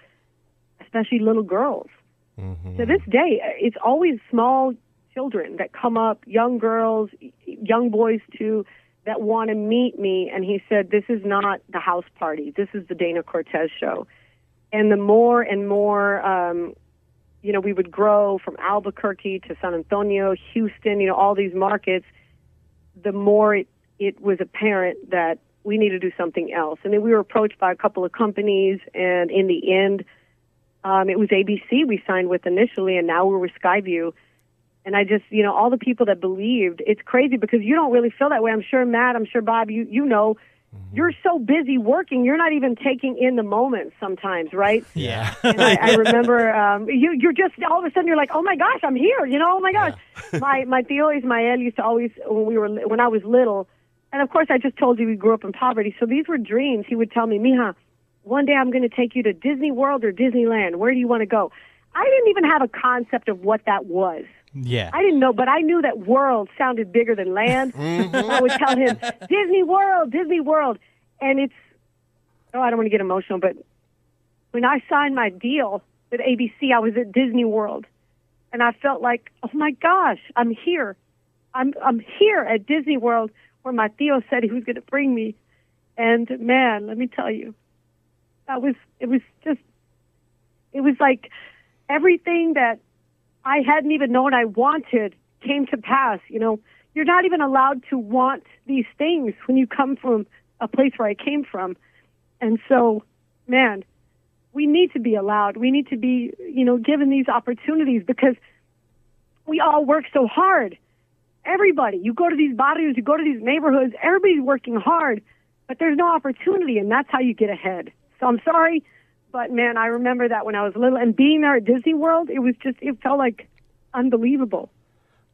especially little girls. mhm To this day, it's always small children that come up, young girls, young boys too, that want to meet me. And he said, this is not the house party. This is the Dana Cortez show. And the more and more um, you know, we would grow from Albuquerque to San Antonio, Houston, you know, all these markets, the more it, it was apparent that we need to do something else. And then we were approached by a couple of companies, and in the end, um, it was ABC we signed with initially, and now we're with Skyview. And I just, you know, all the people that believed, it's crazy because you don't really feel that way. I'm sure Matt, I'm sure Bob, you you know, you're so busy working, you're not even taking in the moment sometimes, right? [LAUGHS] Yeah. And I, I [LAUGHS] remember um, you you're just all of a sudden you're like, oh my gosh, I'm here, you know, oh my gosh. [LAUGHS] my my tío Ismael used to always when we were when I was little, and of course I just told you we grew up in poverty, so these were dreams. He would tell me, Mija, one day I'm going to take you to Disney World or Disneyland. Where do you want to go? I didn't even have a concept of what that was. Yeah. I didn't know, but I knew that world sounded bigger than land. Mm-hmm. I would tell him, Disney World, Disney World. And it's, oh, I don't want to get emotional, but when I signed my deal with ABC, I was at Disney World. And I felt like, oh my gosh, I'm here. I'm, I'm here at Disney World where my tío said he was going to bring me. And man, let me tell you, that was, it was just, it was like everything that I hadn't even known I wanted came to pass. You know, you're not even allowed to want these things when you come from a place where I came from. And so, man, we need to be allowed. We need to be, you know, given these opportunities because we all work so hard. Everybody, you go to these barrios, you go to these neighborhoods, everybody's working hard, but there's no opportunity, and that's how you get ahead. So I'm sorry, but man, I remember that when I was little, and being there at Disney World, it was just, it felt like unbelievable.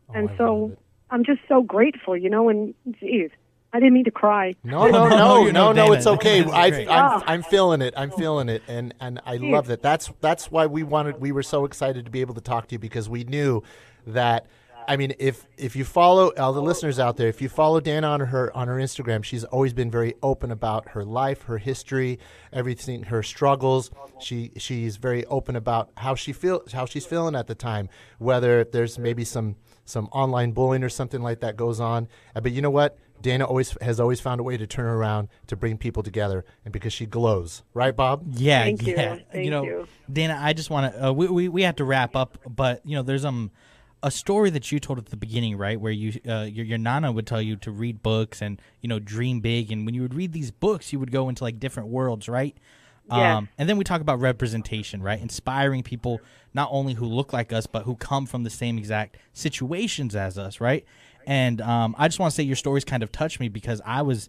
Oh, and Oh, I so love it. I'm just so grateful, you know, and geez, I didn't mean to cry. No, [LAUGHS] no, No, no, no, no. It's okay. I I'm, Oh. I'm feeling it. I'm feeling it, and and I love that. That's that's why we wanted. We were so excited to be able to talk to you because we knew that. I mean, if if you follow all the listeners out there, if you follow Dana on her on her Instagram, she's always been very open about her life, her history, everything, her struggles. She she's very open about how she feel how she's feeling at the time, whether there's maybe some some online bullying or something like that goes on. Uh, But you know what? Dana always has always found a way to turn around to bring people together, and because she glows, right, Bob? Yeah, Thank you. yeah. Thank know, you. Dana, I just want to. Uh, we, we we have to wrap up, but you know, there's um a story that you told at the beginning, right, where you uh, your your nana would tell you to read books and you know dream big, and when you would read these books, you would go into like different worlds, right? Yes. Um, and then we talk about representation, right? Inspiring people not only who look like us, but who come from the same exact situations as us, right? And um, I just want to say your stories kind of touched me because I was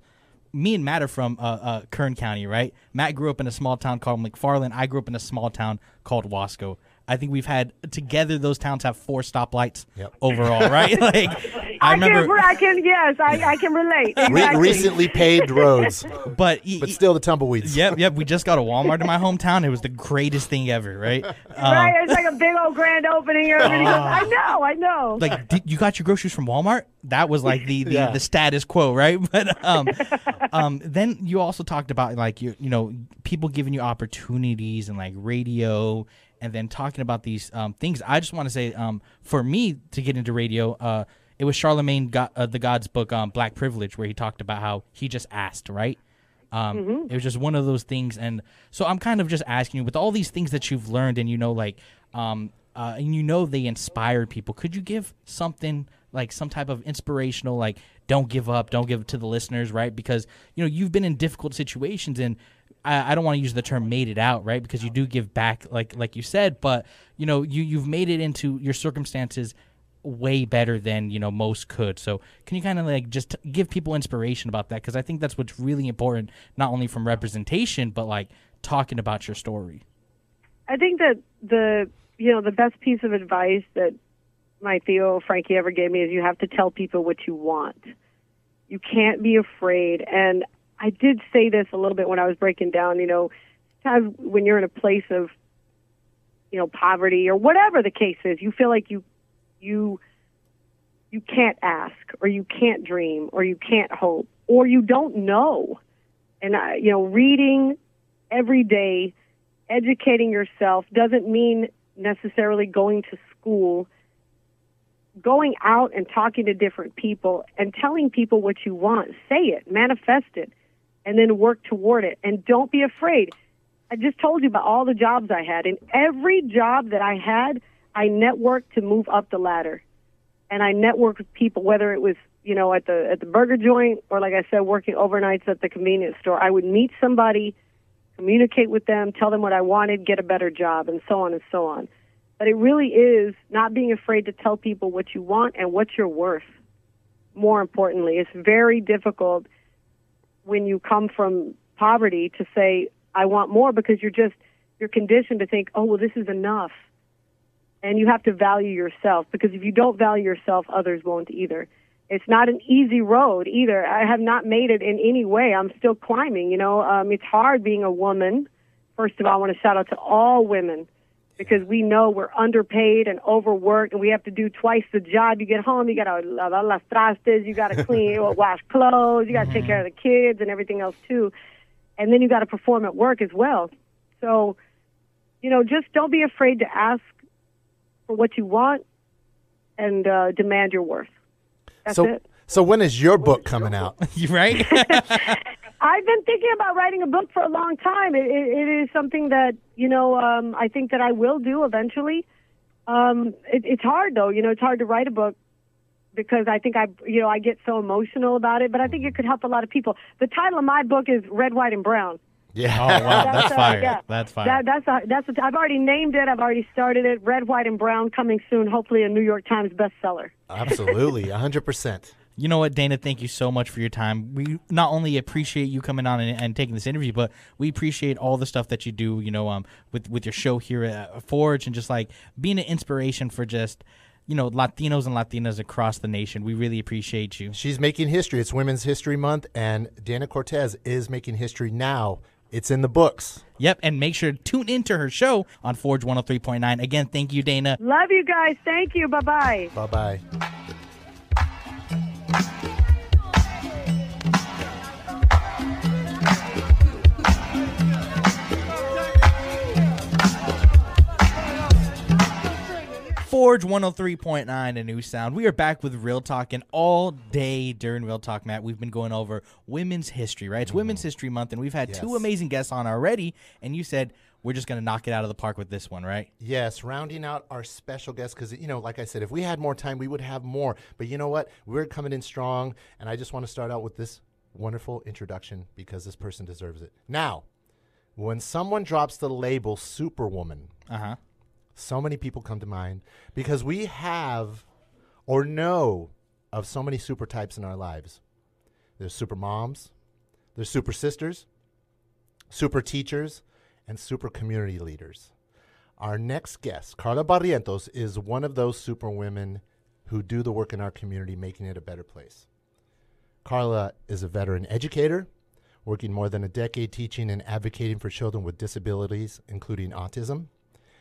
me and Matt are from uh, uh, Kern County, right? Matt grew up in a small town called McFarland. I grew up in a small town called Wasco. I think we've had together those towns have four stoplights Yep. overall, [LAUGHS] right? [LAUGHS] like I I, remember, can, I can, yes, I, I can relate. [LAUGHS] Re- recently paved roads, but but still the tumbleweeds. yep, yep. We just got a Walmart in my hometown. It was the greatest thing ever, right? Um, right, it's like a big old grand opening. Everybody goes, I know, I know. like did, you got your groceries from Walmart. That was like the the, Yeah. the status quo, right? But um, um, then you also talked about like you you know people giving you opportunities and like radio, and then talking about these um, things. I just want to say um, for me to get into radio, uh, it was Charlamagne got uh, the God's book um, Black Privilege where he talked about how he just asked, right? Um, It was just one of those things, and so I'm kind of just asking you with all these things that you've learned, and you know, like, um, uh, and you know, they inspired people. Could you give something like some type of inspirational, like, don't give up, don't give it to the listeners, right? Because you know you've been in difficult situations, and I, I don't want to use the term "made it out," right? Because you do give back, like like you said, but you know, you you've made it into your circumstances way better than you know most could. So can you kind of like just give people inspiration about that? Because I think that's what's really important, not only from representation, but like talking about your story. I think that the you know the best piece of advice that my tío Frankie ever gave me is you have to tell people what you want. You can't be afraid. And I did say this a little bit when I was breaking down. You know, sometimes when you're in a place of you know poverty or whatever the case is, you feel like you you you can't ask or you can't dream or you can't hope or you don't know. And I, you know, reading every day educating yourself doesn't mean necessarily going to school. Going out and talking to different people and telling people what you want. Say it, manifest it, and then work toward it. And don't be afraid. I just told you about all the jobs I had. In every job that I had, I networked to move up the ladder. And I networked with people, whether it was, you know, at the at the burger joint or like I said, working overnights at the convenience store. I would meet somebody communicate with them, tell them what I wanted, get a better job, and so on and so on. But it really is not being afraid to tell people what you want and what you're worth. More importantly, it's very difficult when you come from poverty to say, I want more because you're just, you're conditioned to think, oh, well, this is enough. And you have to value yourself because if you don't value yourself, others won't either. It's not an easy road either. I have not made it in any way. I'm still climbing, you know. Um, it's hard being a woman. First of all, I want to shout out to all women because we know we're underpaid and overworked and we have to do twice the job. You get home, you got to lavar las trastes, you got to clean or [LAUGHS] wash clothes, you got to take care of the kids and everything else too. And then you got to perform at work as well. So, you know, just don't be afraid to ask for what you want and uh, demand your worth. That's so, it. so when is your book coming out? [LAUGHS] You right? [LAUGHS] I've been thinking about writing a book for a long time. It, it, it is something that you know um, I think that I will do eventually. Um, it, it's hard though, you know, it's hard to write a book because I think I, you know, I get so emotional about it. But I think it could help a lot of people. The title of my book is Red, White, and Brown. Yeah. oh [LAUGHS] wow, that's uh, fire. yeah. That's fire. That, that's a, that's. A, I've already named it. I've already started it. Red, White, and Brown coming soon. Hopefully, a New York Times bestseller. Absolutely, 100%. You know what, Dana? Thank you so much for your time. We not only appreciate you coming on and, and taking this interview, but we appreciate all the stuff that you do. You know, um, with with your show here at Forge, and just like being an inspiration for just you know Latinos and Latinas across the nation. We really appreciate you. She's making history. It's Women's History Month, and Dana Cortez is making history now. It's in the books. Yep, and make sure to tune into her show on Forge 103.9. Again, thank you, Dana. Love you guys. Thank you. Bye bye. Bye bye. Forge 103.9, a new sound. We are back with Real Talk, and all day during Real Talk, Matt, we've been going over women's history, right? It's Women's History Month, and we've had two amazing guests on already, and you said we're just going to knock it out of the park with this one, right? Yes, rounding out our special guest because you know, like I said, if we had more time, we would have more. But you know what? We're coming in strong, and I just want to start out with this wonderful introduction because this person deserves it. Now, when someone drops the label Superwoman, Uh huh. So many people come to mind because we have or know of so many super types in our lives. There's super moms, there's super sisters, super teachers, and super community leaders. Our next guest, Carla Barrientos, is one of those super women who do the work in our community, making it a better place. Carla is a veteran educator, working more than a decade teaching and advocating for children with disabilities, including autism.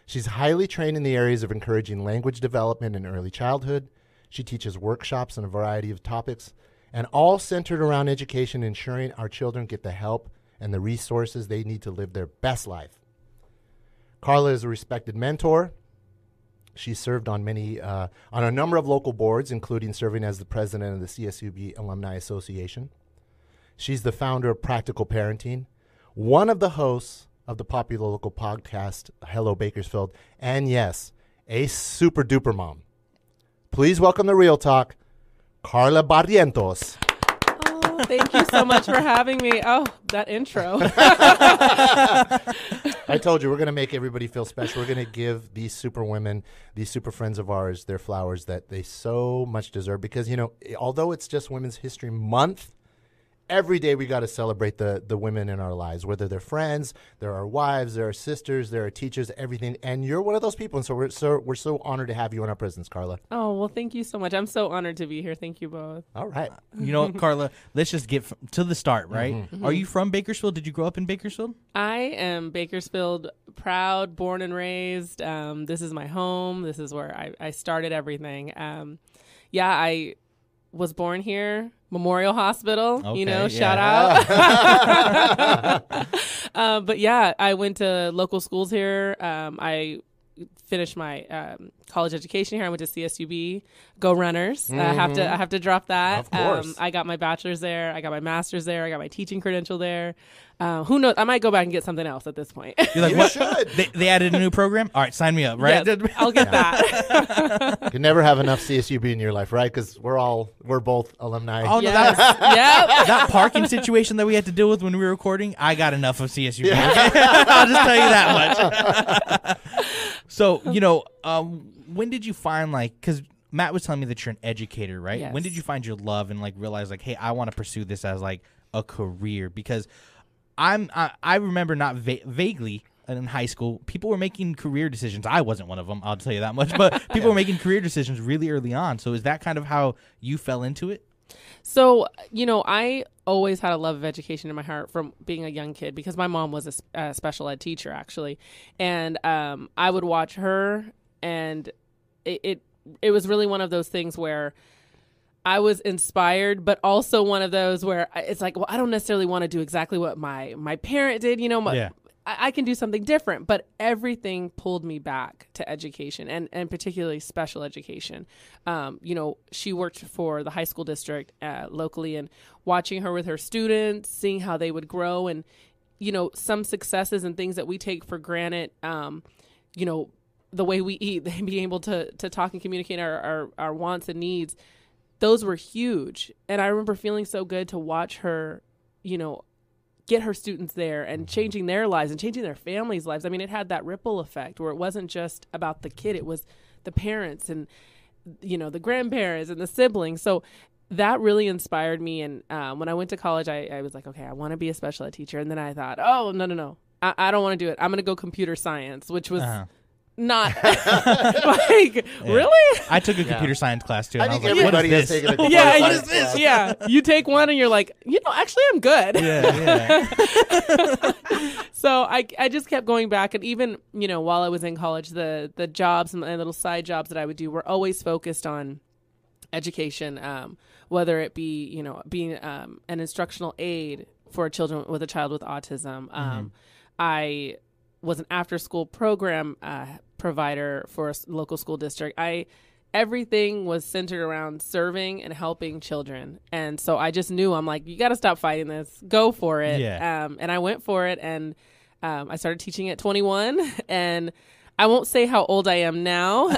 She's highly trained in the areas of encouraging language development in early childhood. She teaches workshops on a variety of topics, and all centered around education, ensuring our children get the help and the resources they need to live their best life. Carla is a respected mentor. She served on many, uh, on a number of local boards, including serving as the president of the CSUB Alumni Association. She's the founder of Practical Parenting, one of the hosts of the popular local podcast Hello Bakersfield, and yes, a super duper mom. Please welcome the Real Talk, Carla Barrientos. Oh, thank you so much for having me. Oh, that intro. [LAUGHS] [LAUGHS] I told you we're going to make everybody feel special. We're going to give these super women, these super friends of ours, their flowers that they so much deserve. Because you know, although it's just Women's History Month, every day we got to celebrate the the women in our lives, whether they're friends, they're our wives, they're our sisters, they're our teachers, everything. And you're one of those people, and so we're so we're so honored to have you in our presence, Carla. oh, well, thank you so much. I'm so honored to be here. Thank you both. All right. [LAUGHS] You know, Carla, let's just get f- to the start, right? Are you from Bakersfield? Did you grow up in Bakersfield? I am Bakersfield proud, born and raised. Um, this is my home. This is where I, I started everything. Um, yeah, I was born here, Memorial Hospital. Okay, you know, yeah. shout out. [LAUGHS] uh, but yeah, I went to local schools here. Um, I finished my um, college education here. I went to CSUB. Go Runners! I have to I have to drop that. Of course. Um, I got my bachelor's there. I got my master's there. I got my teaching credential there. Uh, who knows? I might go back and get something else at this point. You're like, You what? should. They, they added a new program? All right, sign me up, right? Yes, I'll get [LAUGHS] that. You can never have enough CSUB in your life, right? Because we're all we're both alumni. Oh, no, that, yes. [LAUGHS] yep. that parking situation that we had to deal with when we were recording, I got enough of CSU. [LAUGHS] I'll just tell you that much. [LAUGHS] So you know, um, when did you find like because Matt was telling me that you're an educator, right? Yes. When did you find your love and like realize like, hey, I want to pursue this as like a career? Because I'm I, I remember not va- vaguely in high school, people were making career decisions. I wasn't one of them, I'll tell you that much. But [LAUGHS] people were making career decisions really early on. So is that kind of how you fell into it? So, you know, I always had a love of education in my heart from being a young kid because my mom was a special ed teacher, actually. And um, I would watch her, and it, it, it was really one of those things where I was inspired, but also one of those where it's like, well, I don't necessarily want to do exactly what my, my parent did, you know, my, Yeah. I, I can do something different, but everything pulled me back to education and, and particularly special education. Um, you know, she worked for the high school district uh, locally and watching her with her students, seeing how they would grow and, you know, some successes and things that we take for granted, um, you know, the way we eat, [LAUGHS] being able to, to talk and communicate our, our, our wants and needs, those were huge. And I remember feeling so good to watch her, you know, get her students there and changing their lives and changing their families' lives. I mean, it had that ripple effect where it wasn't just about the kid, it was the parents and you know the grandparents and the siblings. So that really inspired me. And um, when I went to college, I, I was like, okay, I want to be a special ed teacher. And then I thought, oh no no no, I, I don't want to do it. I'm going to go computer science, which was Uh-huh. Not [LAUGHS] like really. I took a computer science class too. I And I, think was like, what everybody is has this? taken a [LAUGHS] yeah, computer you science class. yeah. You take one and you're like, you know, actually, I'm good. yeah, yeah. [LAUGHS] so I, I just kept going back and even you know while i was in college the the jobs and the little side jobs that i would do were always focused on education um, whether it be you know being um, an instructional aid for children with a child with autism um, i was an after school program uh, provider for a local school district i everything was centered around serving and helping children and so i just knew i'm like you got to stop fighting this go for it Yeah. um, and i went for it and um, i started teaching at 21 [LAUGHS] and i won't say how old i am now [LAUGHS]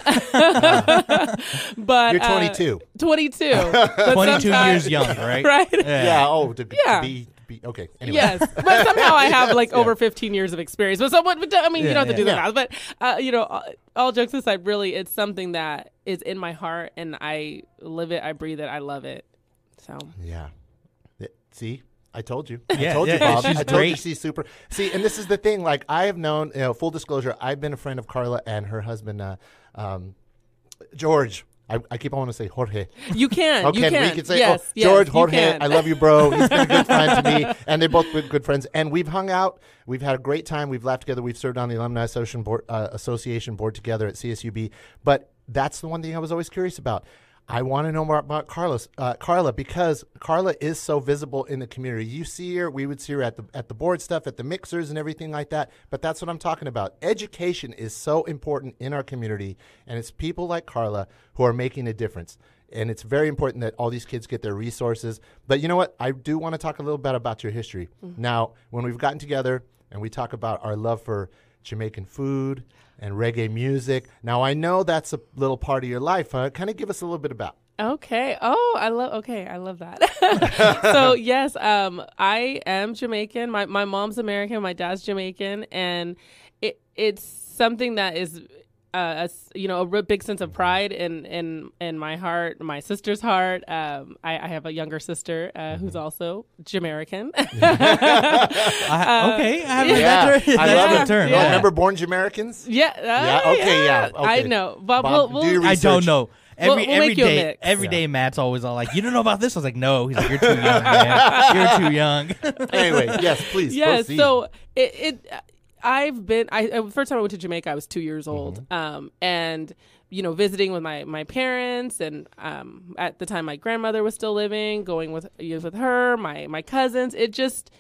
but You're uh, 22. 22 [LAUGHS] 22 years young, right? right yeah. Oh, to, Yeah. to be, to be okay. Anyway. Yes, but somehow I have like [LAUGHS] over 15 years of experience. But someone, but I mean, you don't have to do yeah. that. But uh, you know, all, all jokes aside, really, it's something that is in my heart, and I live it, I breathe it, I love it. So Yeah. Th- See, I told you. I Yeah, told you, Bob. she's I told you great. she's super. See, and this is the thing. Like, I have known, you know, full disclosure, I've been a friend of Carla and her husband, uh, um, George. I, I keep on wanting to say Jorge. you can, Okay, you can, we can say, yes, oh, yes, George, Jorge. I love you, bro. He's been a good [LAUGHS] friend to me, and they're both good, good friends. And we've hung out. We've had a great time. We've laughed together. We've served on the Alumni Association board, uh, Association board together at CSUB. But that's the one thing I was always curious about. I want to know more about Carlos, uh, Carla because Carla is so visible in the community. You see her, we would see her at the at the board stuff, at the mixers, and everything like that. But that's what I'm talking about. Education is so important in our community, and it's people like Carla who are making a difference. And it's very important that all these kids get their resources. But you know what? I do want to talk a little bit about your history. Now, when we've gotten together and we talk about our love for Jamaican food and reggae music. Now, I know that's a little part of your life. Uh, kind of give us a little bit about. Okay. Oh, I love. Okay, I love that. [LAUGHS] so yes, um, I am Jamaican. My my mom's American. My dad's Jamaican, and it it's something that is. Uh, a s you know, a real big sense of pride in in in my heart, my sister's heart. Um, I, I have a younger sister uh, who's also Jamaican. [LAUGHS] I, okay, I haven't Yeah, met. I That's love a it. good term. Oh, Remember Born Jamericans? yeah. Yeah, uh, okay, yeah, I okay. know, but Bob, we'll, do your we'll I don't know. Every We'll- we'll every make you a day, mix. every Yeah. day, Matt's always all like, "You don't know about this." I was like, "No." He's like, "You're too [LAUGHS] young, man. You're too young." anyway, yes, please. [LAUGHS] yeah proceed. so it, it i've been i uh, first time i went to jamaica i was two years old Mm-hmm. um and you know visiting with my my parents and um at the time my grandmother was still living going with with her my my cousins it just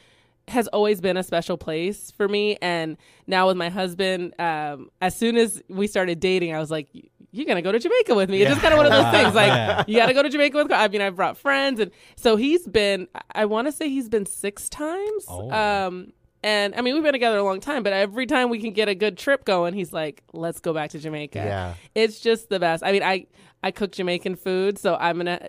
has always been a special place for me and now with my husband um as soon as we started dating i was like you're gonna go to Jamaica with me. It's just kind of one of those things. Like [LAUGHS] Yeah. you got to go to Jamaica with. I mean, I brought friends, and so he's been. I want to say he's been six times. Oh. Um, and I mean, we've been together a long time, but every time we can get a good trip going, he's like, "Let's go back to Jamaica." Yeah. it's just the best. I mean, I I cook Jamaican food, so I'm gonna.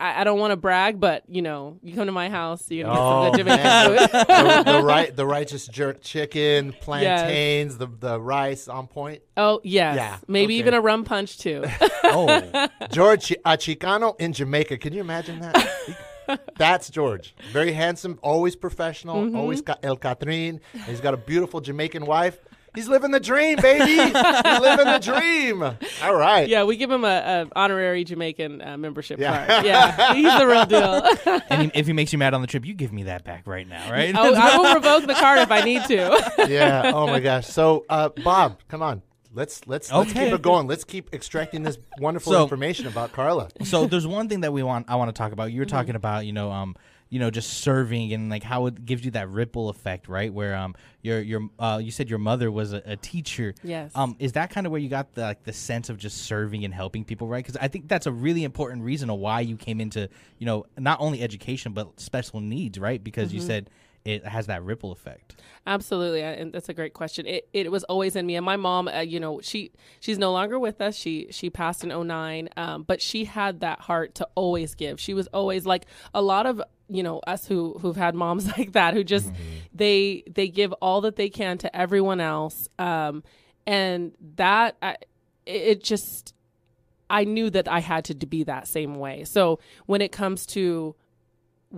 I, I don't want to brag, but you know, you come to my house, you know, Oh, good Jamaican food. the, the [LAUGHS] right, the righteous jerk chicken, plantains, the the rice on point. oh yes, Yeah, maybe okay. even a rum punch too. Oh, [LAUGHS] George, a Chicano in Jamaica. Can you imagine that? [LAUGHS] That's George. Very handsome, always professional, Mm-hmm. always got El Catrin. He's got a beautiful Jamaican wife. He's living the dream, baby. He's living the dream. All right. yeah, we give him a, a honorary Jamaican uh, membership Yeah. card. Yeah, he's the real deal. [LAUGHS] and he, if he makes you mad on the trip, you give me that back right now, right? I, I will [LAUGHS] revoke the card if I need to. Yeah. Oh my gosh. So, uh, Bob, come on. Let's let's let's Okay. keep it going. Let's keep extracting this [LAUGHS] wonderful So- information about Carla. so there's one thing that we want I want to talk about. You were talking about, you know, um, you know, just serving and like how it gives you that ripple effect, right? Where um, your your uh, you said your mother was a, a teacher. Yes. Um, is that kind of where you got the like the sense of just serving and helping people, right? Because I think that's a really important reason of why you came into, you know, not only education but special needs, right? Because you said it has that ripple effect. Absolutely, I- and that's a great question. It it was always in me, and my mom, uh, you know, she she's no longer with us. She she passed in 09, um, but she had that heart to always give. She was always like a lot of you know us who who've had moms [LAUGHS] like that who just they they give all that they can to everyone else, um, and that I, it just I knew that I had to be that same way. So when it comes to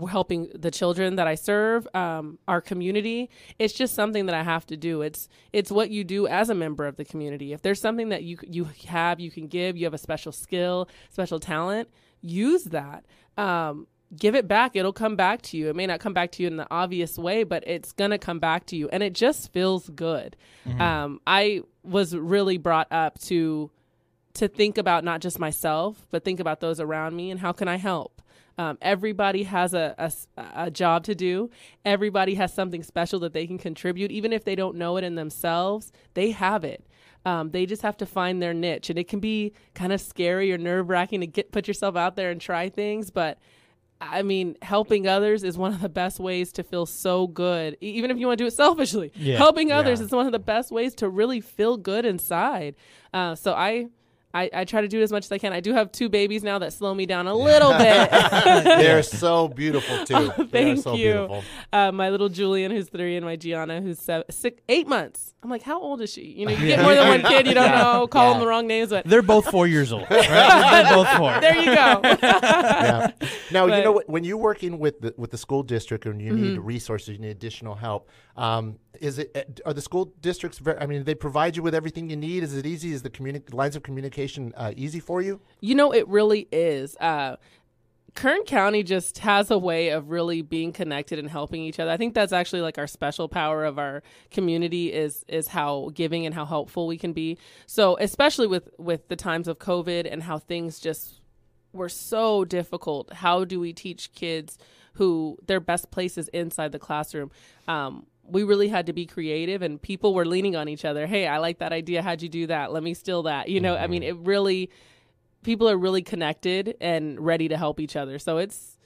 helping the children that I serve, um, our community. It's just something that I have to do. It's it's what you do as a member of the community. If there's something that you you have, you can give. You have a special skill, special talent. Use that. Um, give it back. It'll come back to you. It may not come back to you in the obvious way, but it's gonna come back to you, and it just feels good. Um, I was really brought up to to think about not just myself, but think about those around me and how can I help. Um, everybody has a a job to do. Everybody has something special that they can contribute, even if they don't know it in themselves. They have it. Um, they just have to find their niche, and it can be kind of scary or nerve wracking to get put yourself out there and try things. But I mean, helping others is one of the best ways to feel so good, even if you want to do it selfishly. Yeah. Helping others Yeah. is one of the best ways to really feel good inside. Uh, so I, I, I try to do it as much as I can. I do have two babies now that slow me down a little bit. [LAUGHS] They're so beautiful too. They are Oh, Thank so you. beautiful. Uh, my little Julian, who's three, and my Gianna, who's seven, six, eight months. I'm like, how old is she? You know, you get more than one [LAUGHS] kid, you don't Yeah. know, call them the wrong names, but They're both four years old, right? [LAUGHS] They're both four. there you go. yeah. Now you know what, when you're working with the with the school district and you need Mm-hmm. resources, you need additional help. Um, is it uh, are the school districts? Very, I mean, they provide you with everything you need. Is it easy? Is the communi- lines of communication uh, easy for you? You know, it really is. Uh, Kern County just has a way of really being connected and helping each other. I think that's actually like our special power of our community is is how giving and how helpful we can be. So especially with with the times of COVID and how things just were so difficult. How do we teach kids who their best place is inside the classroom? Um, we really had to be creative, and people were leaning on each other. Hey, I like that idea. How'd you do that? Let me steal that. You know, I mean, it really people are really connected and ready to help each other. So it's,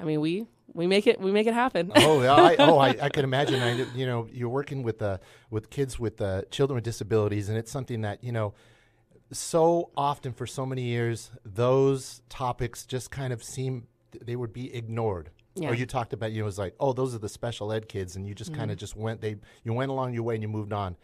I mean, we we make it we make it happen. Oh, I, oh, I, [LAUGHS] I can imagine. I, you know, you're working with uh, with kids with uh, children with disabilities, and it's something that you know. So often, for so many years, those topics just kind of seem they would be ignored. Yeah. Or you talked about, you know, it was like, oh, those are the special ed kids, and you just kind of just went they you went along your way and you moved on.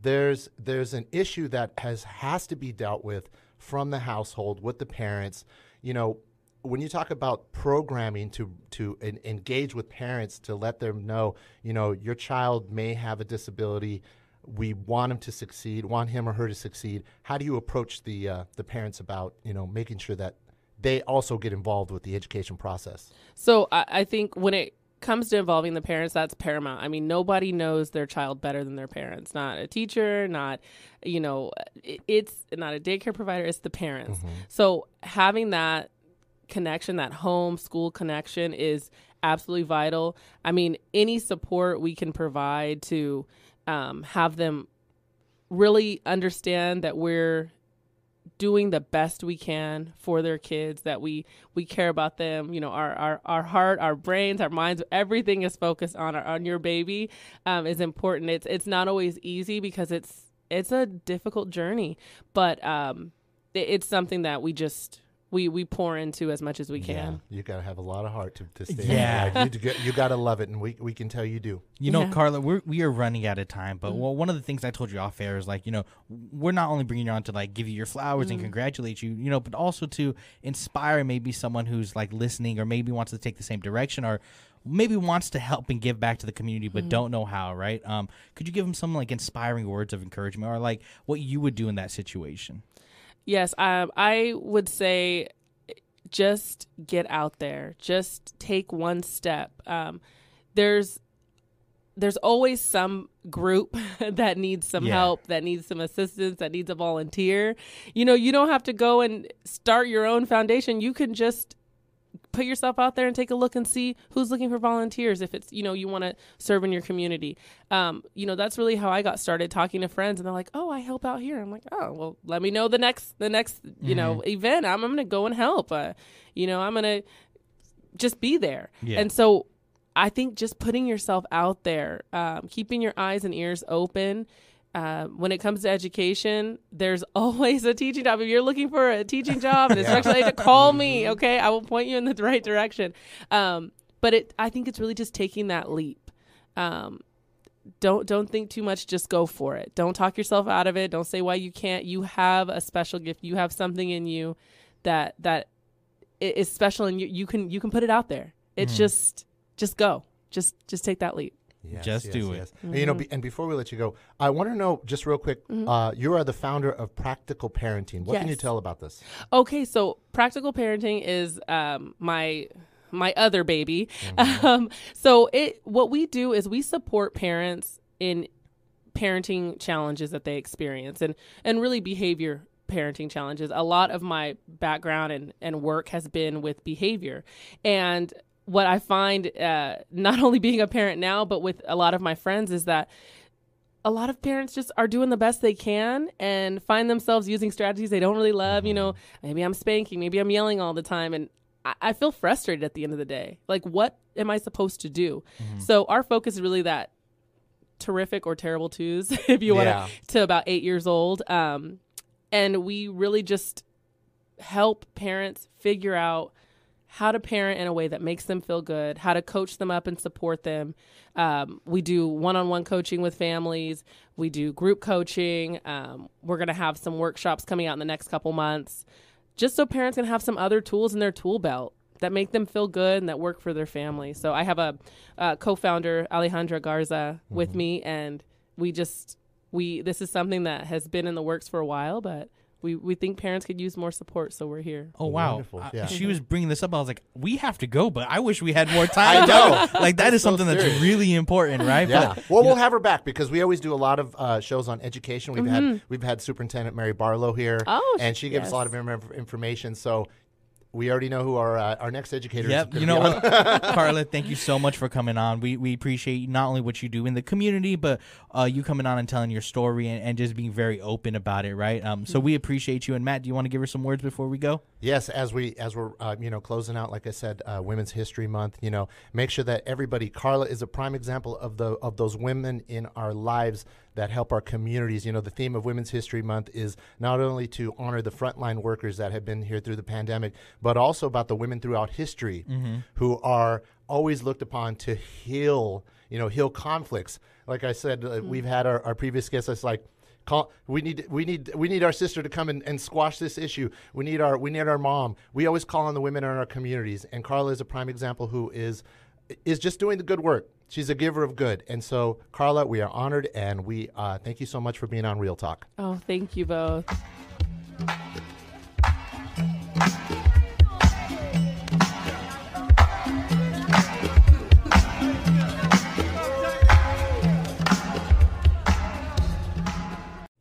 There's there's an issue that has has to be dealt with from the household with the parents. You know, when you talk about programming to to en- engage with parents to let them know, you know, your child may have a disability. We want him to succeed, want him or her to succeed. How do you approach the uh, the parents about you know making sure that they also get involved with the education process? So I, I think when it comes to involving the parents, that's paramount. I mean, nobody knows their child better than their parents. Not a teacher, not you know, it, it's not a daycare provider. It's the parents. So having that connection, that home school connection, is absolutely vital. I mean, any support we can provide to um, have them really understand that we're doing the best we can for their kids that we we care about them you know our our, our heart our brains our minds everything is focused on our, on your baby um, is important. It's it's not always easy because it's it's a difficult journey but um it, it's something that we just we we pour into as much as we Yeah, can. you got to have a lot of heart to, to stay. Yeah. Yeah, you, you got to love it, and we we can tell you do. You know, Yeah. Carla, we're we are running out of time, Mm. but well, one of the things I told you off air is like, you know, we're not only bringing you on to like give you your flowers Mm. and congratulate you, you know, but also to inspire maybe someone who's like listening or maybe wants to take the same direction or maybe wants to help and give back to the community Mm. but don't know how, right? Um, could you give them some like inspiring words of encouragement or like what you would do in that situation? Yes, um, I would say just get out there. Just take one step. Um, there's there's always some group [LAUGHS] that needs some Yeah. help, that needs some assistance, that needs a volunteer. You know, you don't have to go and start your own foundation. You can just put yourself out there and take a look and see who's looking for volunteers if it's you know you want to serve in your community. Um, you know that's really how i got started talking to friends and they're like oh i help out here. I'm like oh well let me know the next the next you know event. I'm, I'm gonna go and help uh, you know i'm gonna just be there. Yeah. and so i think just putting yourself out there um, keeping your eyes and ears open uh, when it comes to education, there's [LAUGHS] always a teaching job. If you're looking for a teaching job, and especially to call me, okay, I will point you in the [LAUGHS] right direction. Um, but it, I think it's really just taking that leap. Um, don't don't think too much. Just go for it. Don't talk yourself out of it. Don't say why you can't. You have a special gift. You have something in you that that is special, and you you can you can put it out there. It's just just go. Just just take that leap. Yes, Just yes, do it. yes. And, You know, be, and before we let you go, I want to know just real quick. Uh, you are the founder of Practical Parenting. What can you tell about this? Okay, so practical parenting is um, my my other baby. [LAUGHS] Um, so it what we do is we support parents in parenting challenges that they experience and and really behavior parenting challenges. A lot of my background and, and work has been with behavior. And what I find, uh, not only being a parent now, but with a lot of my friends, is that a lot of parents just are doing the best they can and find themselves using strategies they don't really love. You know, maybe I'm spanking, maybe I'm yelling all the time. And I, I feel frustrated at the end of the day. Like, what am I supposed to do? So, our focus is really that terrific or terrible twos, [LAUGHS] if you want Yeah. to, to about eight years old. Um, and we really just help parents figure out how to parent in a way that makes them feel good, how to coach them up and support them. Um, we do one on one coaching with families, we do group coaching. Um, we're going to have some workshops coming out in the next couple months just so parents can have some other tools in their tool belt that make them feel good and that work for their family. So I have a, uh co-founder Alejandra Garza with me, and we just we this is something that has been in the works for a while, but we we think parents could use more support, so we're here. Oh wow! Wonderful, I- she was bringing this up. I was like, we have to go, but I wish we had more [LAUGHS] time. I know. [LAUGHS] like that is so something that's really important, right? Yeah. But, Well, we'll have her back because we always do a lot of uh, shows on education. We've had we've had Superintendent Mary Barlow here, Oh, and she gives us a lot of information. So we already know who our uh, our next educator is. Yep. You know what, [LAUGHS] Carla? Thank you so much for coming on. We we appreciate not only what you do in the community, but uh, you coming on and telling your story and, and just being very open about it, right? Um. So we appreciate you. And Matt, do you want to give her some words before we go? Yes, as we as we're uh, you know closing out, like I said, uh, Women's History Month. You know, make sure that everybody. Carla is a prime example of the of those women in our lives that help our communities. You know, the theme of Women's History Month is not only to honor the frontline workers that have been here through the pandemic, but also about the women throughout history who are always looked upon to heal. You know, heal conflicts. Like I said, uh, we've had our, our previous guests. It's like Call, we need we need we need our sister to come and, and squash this issue. We need our we need our mom. We always call on the women in our communities, and Carla is a prime example who is is just doing the good work. She's a giver of good, and so Carla, we are honored, and we uh, thank you so much for being on Real Talk. Oh, thank you both.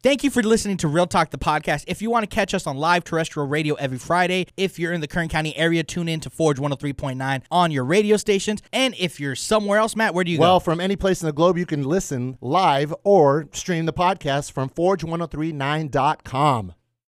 Thank you for listening to Real Talk, the podcast. If you want to catch us on live terrestrial radio every Friday, if you're in the Kern County area, tune in to Forge 103.9 on your radio stations. And if you're somewhere else, Matt, where do you Well, go? Well, from any place in the globe, you can listen live or stream the podcast from forge1039.com.